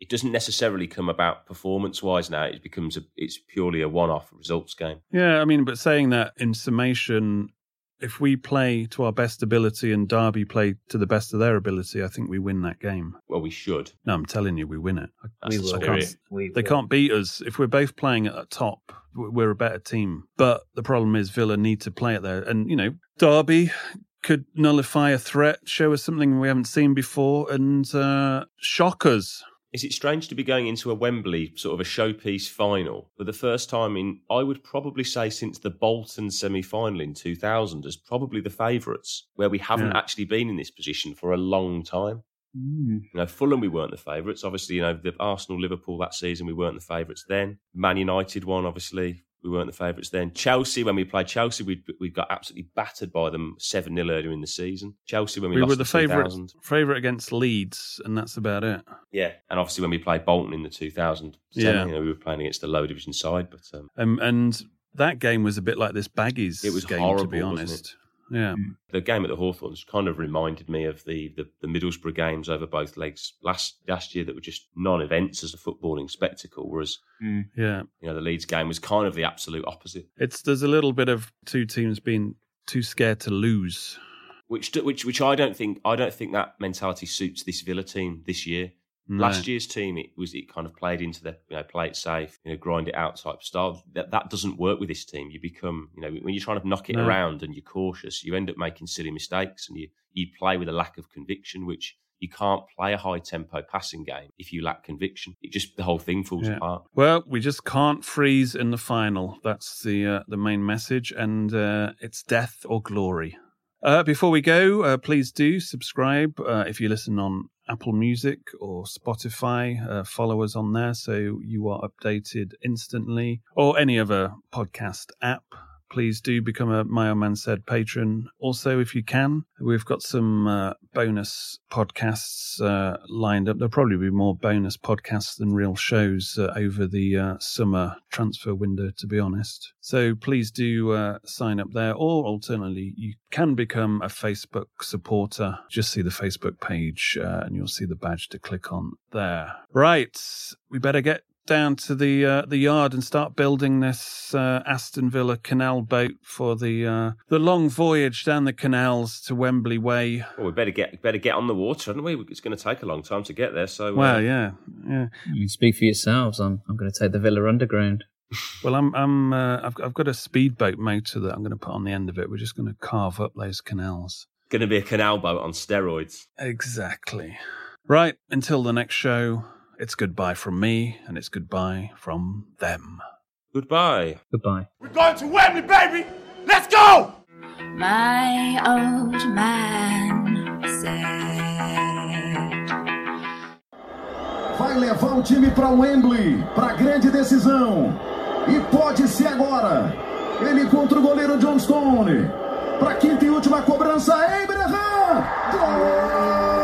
It doesn't necessarily come about performance wise now. It becomes a, it's purely a one off results game. Yeah, I mean, but saying that in summation, if we play to our best ability and Derby play to the best of their ability, I think we win that game. Well, we should. No, I'm telling you, we win it. We the will. spirit. We They will. can't beat us if we're both playing at the top. We're a better team, but the problem is Villa need to play it there, and you know Derby could nullify a threat, show us something we haven't seen before, and uh, shock us. Is it strange to be going into a Wembley sort of a showpiece final for the first time in, I would probably say, since the Bolton semi final in 2000 as probably the favourites, where we haven't Yeah. actually been in this position for a long time. Mm. You know, Fulham, we weren't the favourites. Obviously, you know, the Arsenal, Liverpool that season, we weren't the favourites then. Man United one, obviously, we weren't the favourites then. Chelsea, when we played Chelsea, we we got absolutely battered by them seven 0 earlier in the season. Chelsea, when we, We lost were the favourite favourite against Leeds, and that's about it. Yeah, and obviously when we played Bolton in the 2000 Yeah. you know, we were playing against the low division side, but um, Um, and that game was a bit like this Baggies It was game, horrible, to be honest. Yeah. Mm. the game at the Hawthorns kind of reminded me of the, the, the Middlesbrough games over both legs last last year that were just non-events as a footballing spectacle, whereas mm. Yeah. you know the Leeds game was kind of the absolute opposite. It's there's a little bit of two teams being too scared to lose. which which which I don't think I don't think that mentality suits this Villa team this year. No. Last year's team, it was it kind of played into the you know play it safe, you know grind it out type style. That that doesn't work with this team. You become you know when you're trying to knock it No. around and you're cautious, you end up making silly mistakes and you you play with a lack of conviction, which you can't play a high tempo passing game if you lack conviction. It just the whole thing falls Yeah. apart. Well, we just can't freeze in the final. That's the uh, the main message, and uh, it's death or glory. Uh, before we go, uh, please do subscribe uh, if you listen on Apple Music or Spotify. Uh, follow us on there so you are updated instantly, or any other podcast app. Please do become a My Old Man Said patron. Also, if you can, we've got some uh, bonus podcasts uh, lined up. There'll probably be more bonus podcasts than real shows uh, over the uh, summer transfer window, to be honest. So please do uh, sign up there, or alternatively, you can become a Facebook supporter. Just see the Facebook page, uh, and you'll see the badge to click on there. Right, we better get down to the uh, the yard and start building this uh, Aston Villa canal boat for the uh, the long voyage down the canals to Wembley Way. Well, we better get better get on the water, haven't we? It's going to take a long time to get there. So uh, Well, yeah, yeah. You speak for yourselves. I'm I'm going to take the Villa Underground. Well, I'm I'm uh, I've I've got a speedboat motor that I'm going to put on the end of it. We're just going to carve up those canals. going to be a canal boat on steroids. Exactly. Right. Until the next show, it's goodbye from me, and it's goodbye from them. Goodbye. Goodbye. We're going to Wembley, baby! Let's go! My old man said. Vai levar o time para Wembley, para a grande decisão. E pode ser agora. Ele contra o goleiro John Stone. Para a quinta e última cobrança, Abraham. Gol!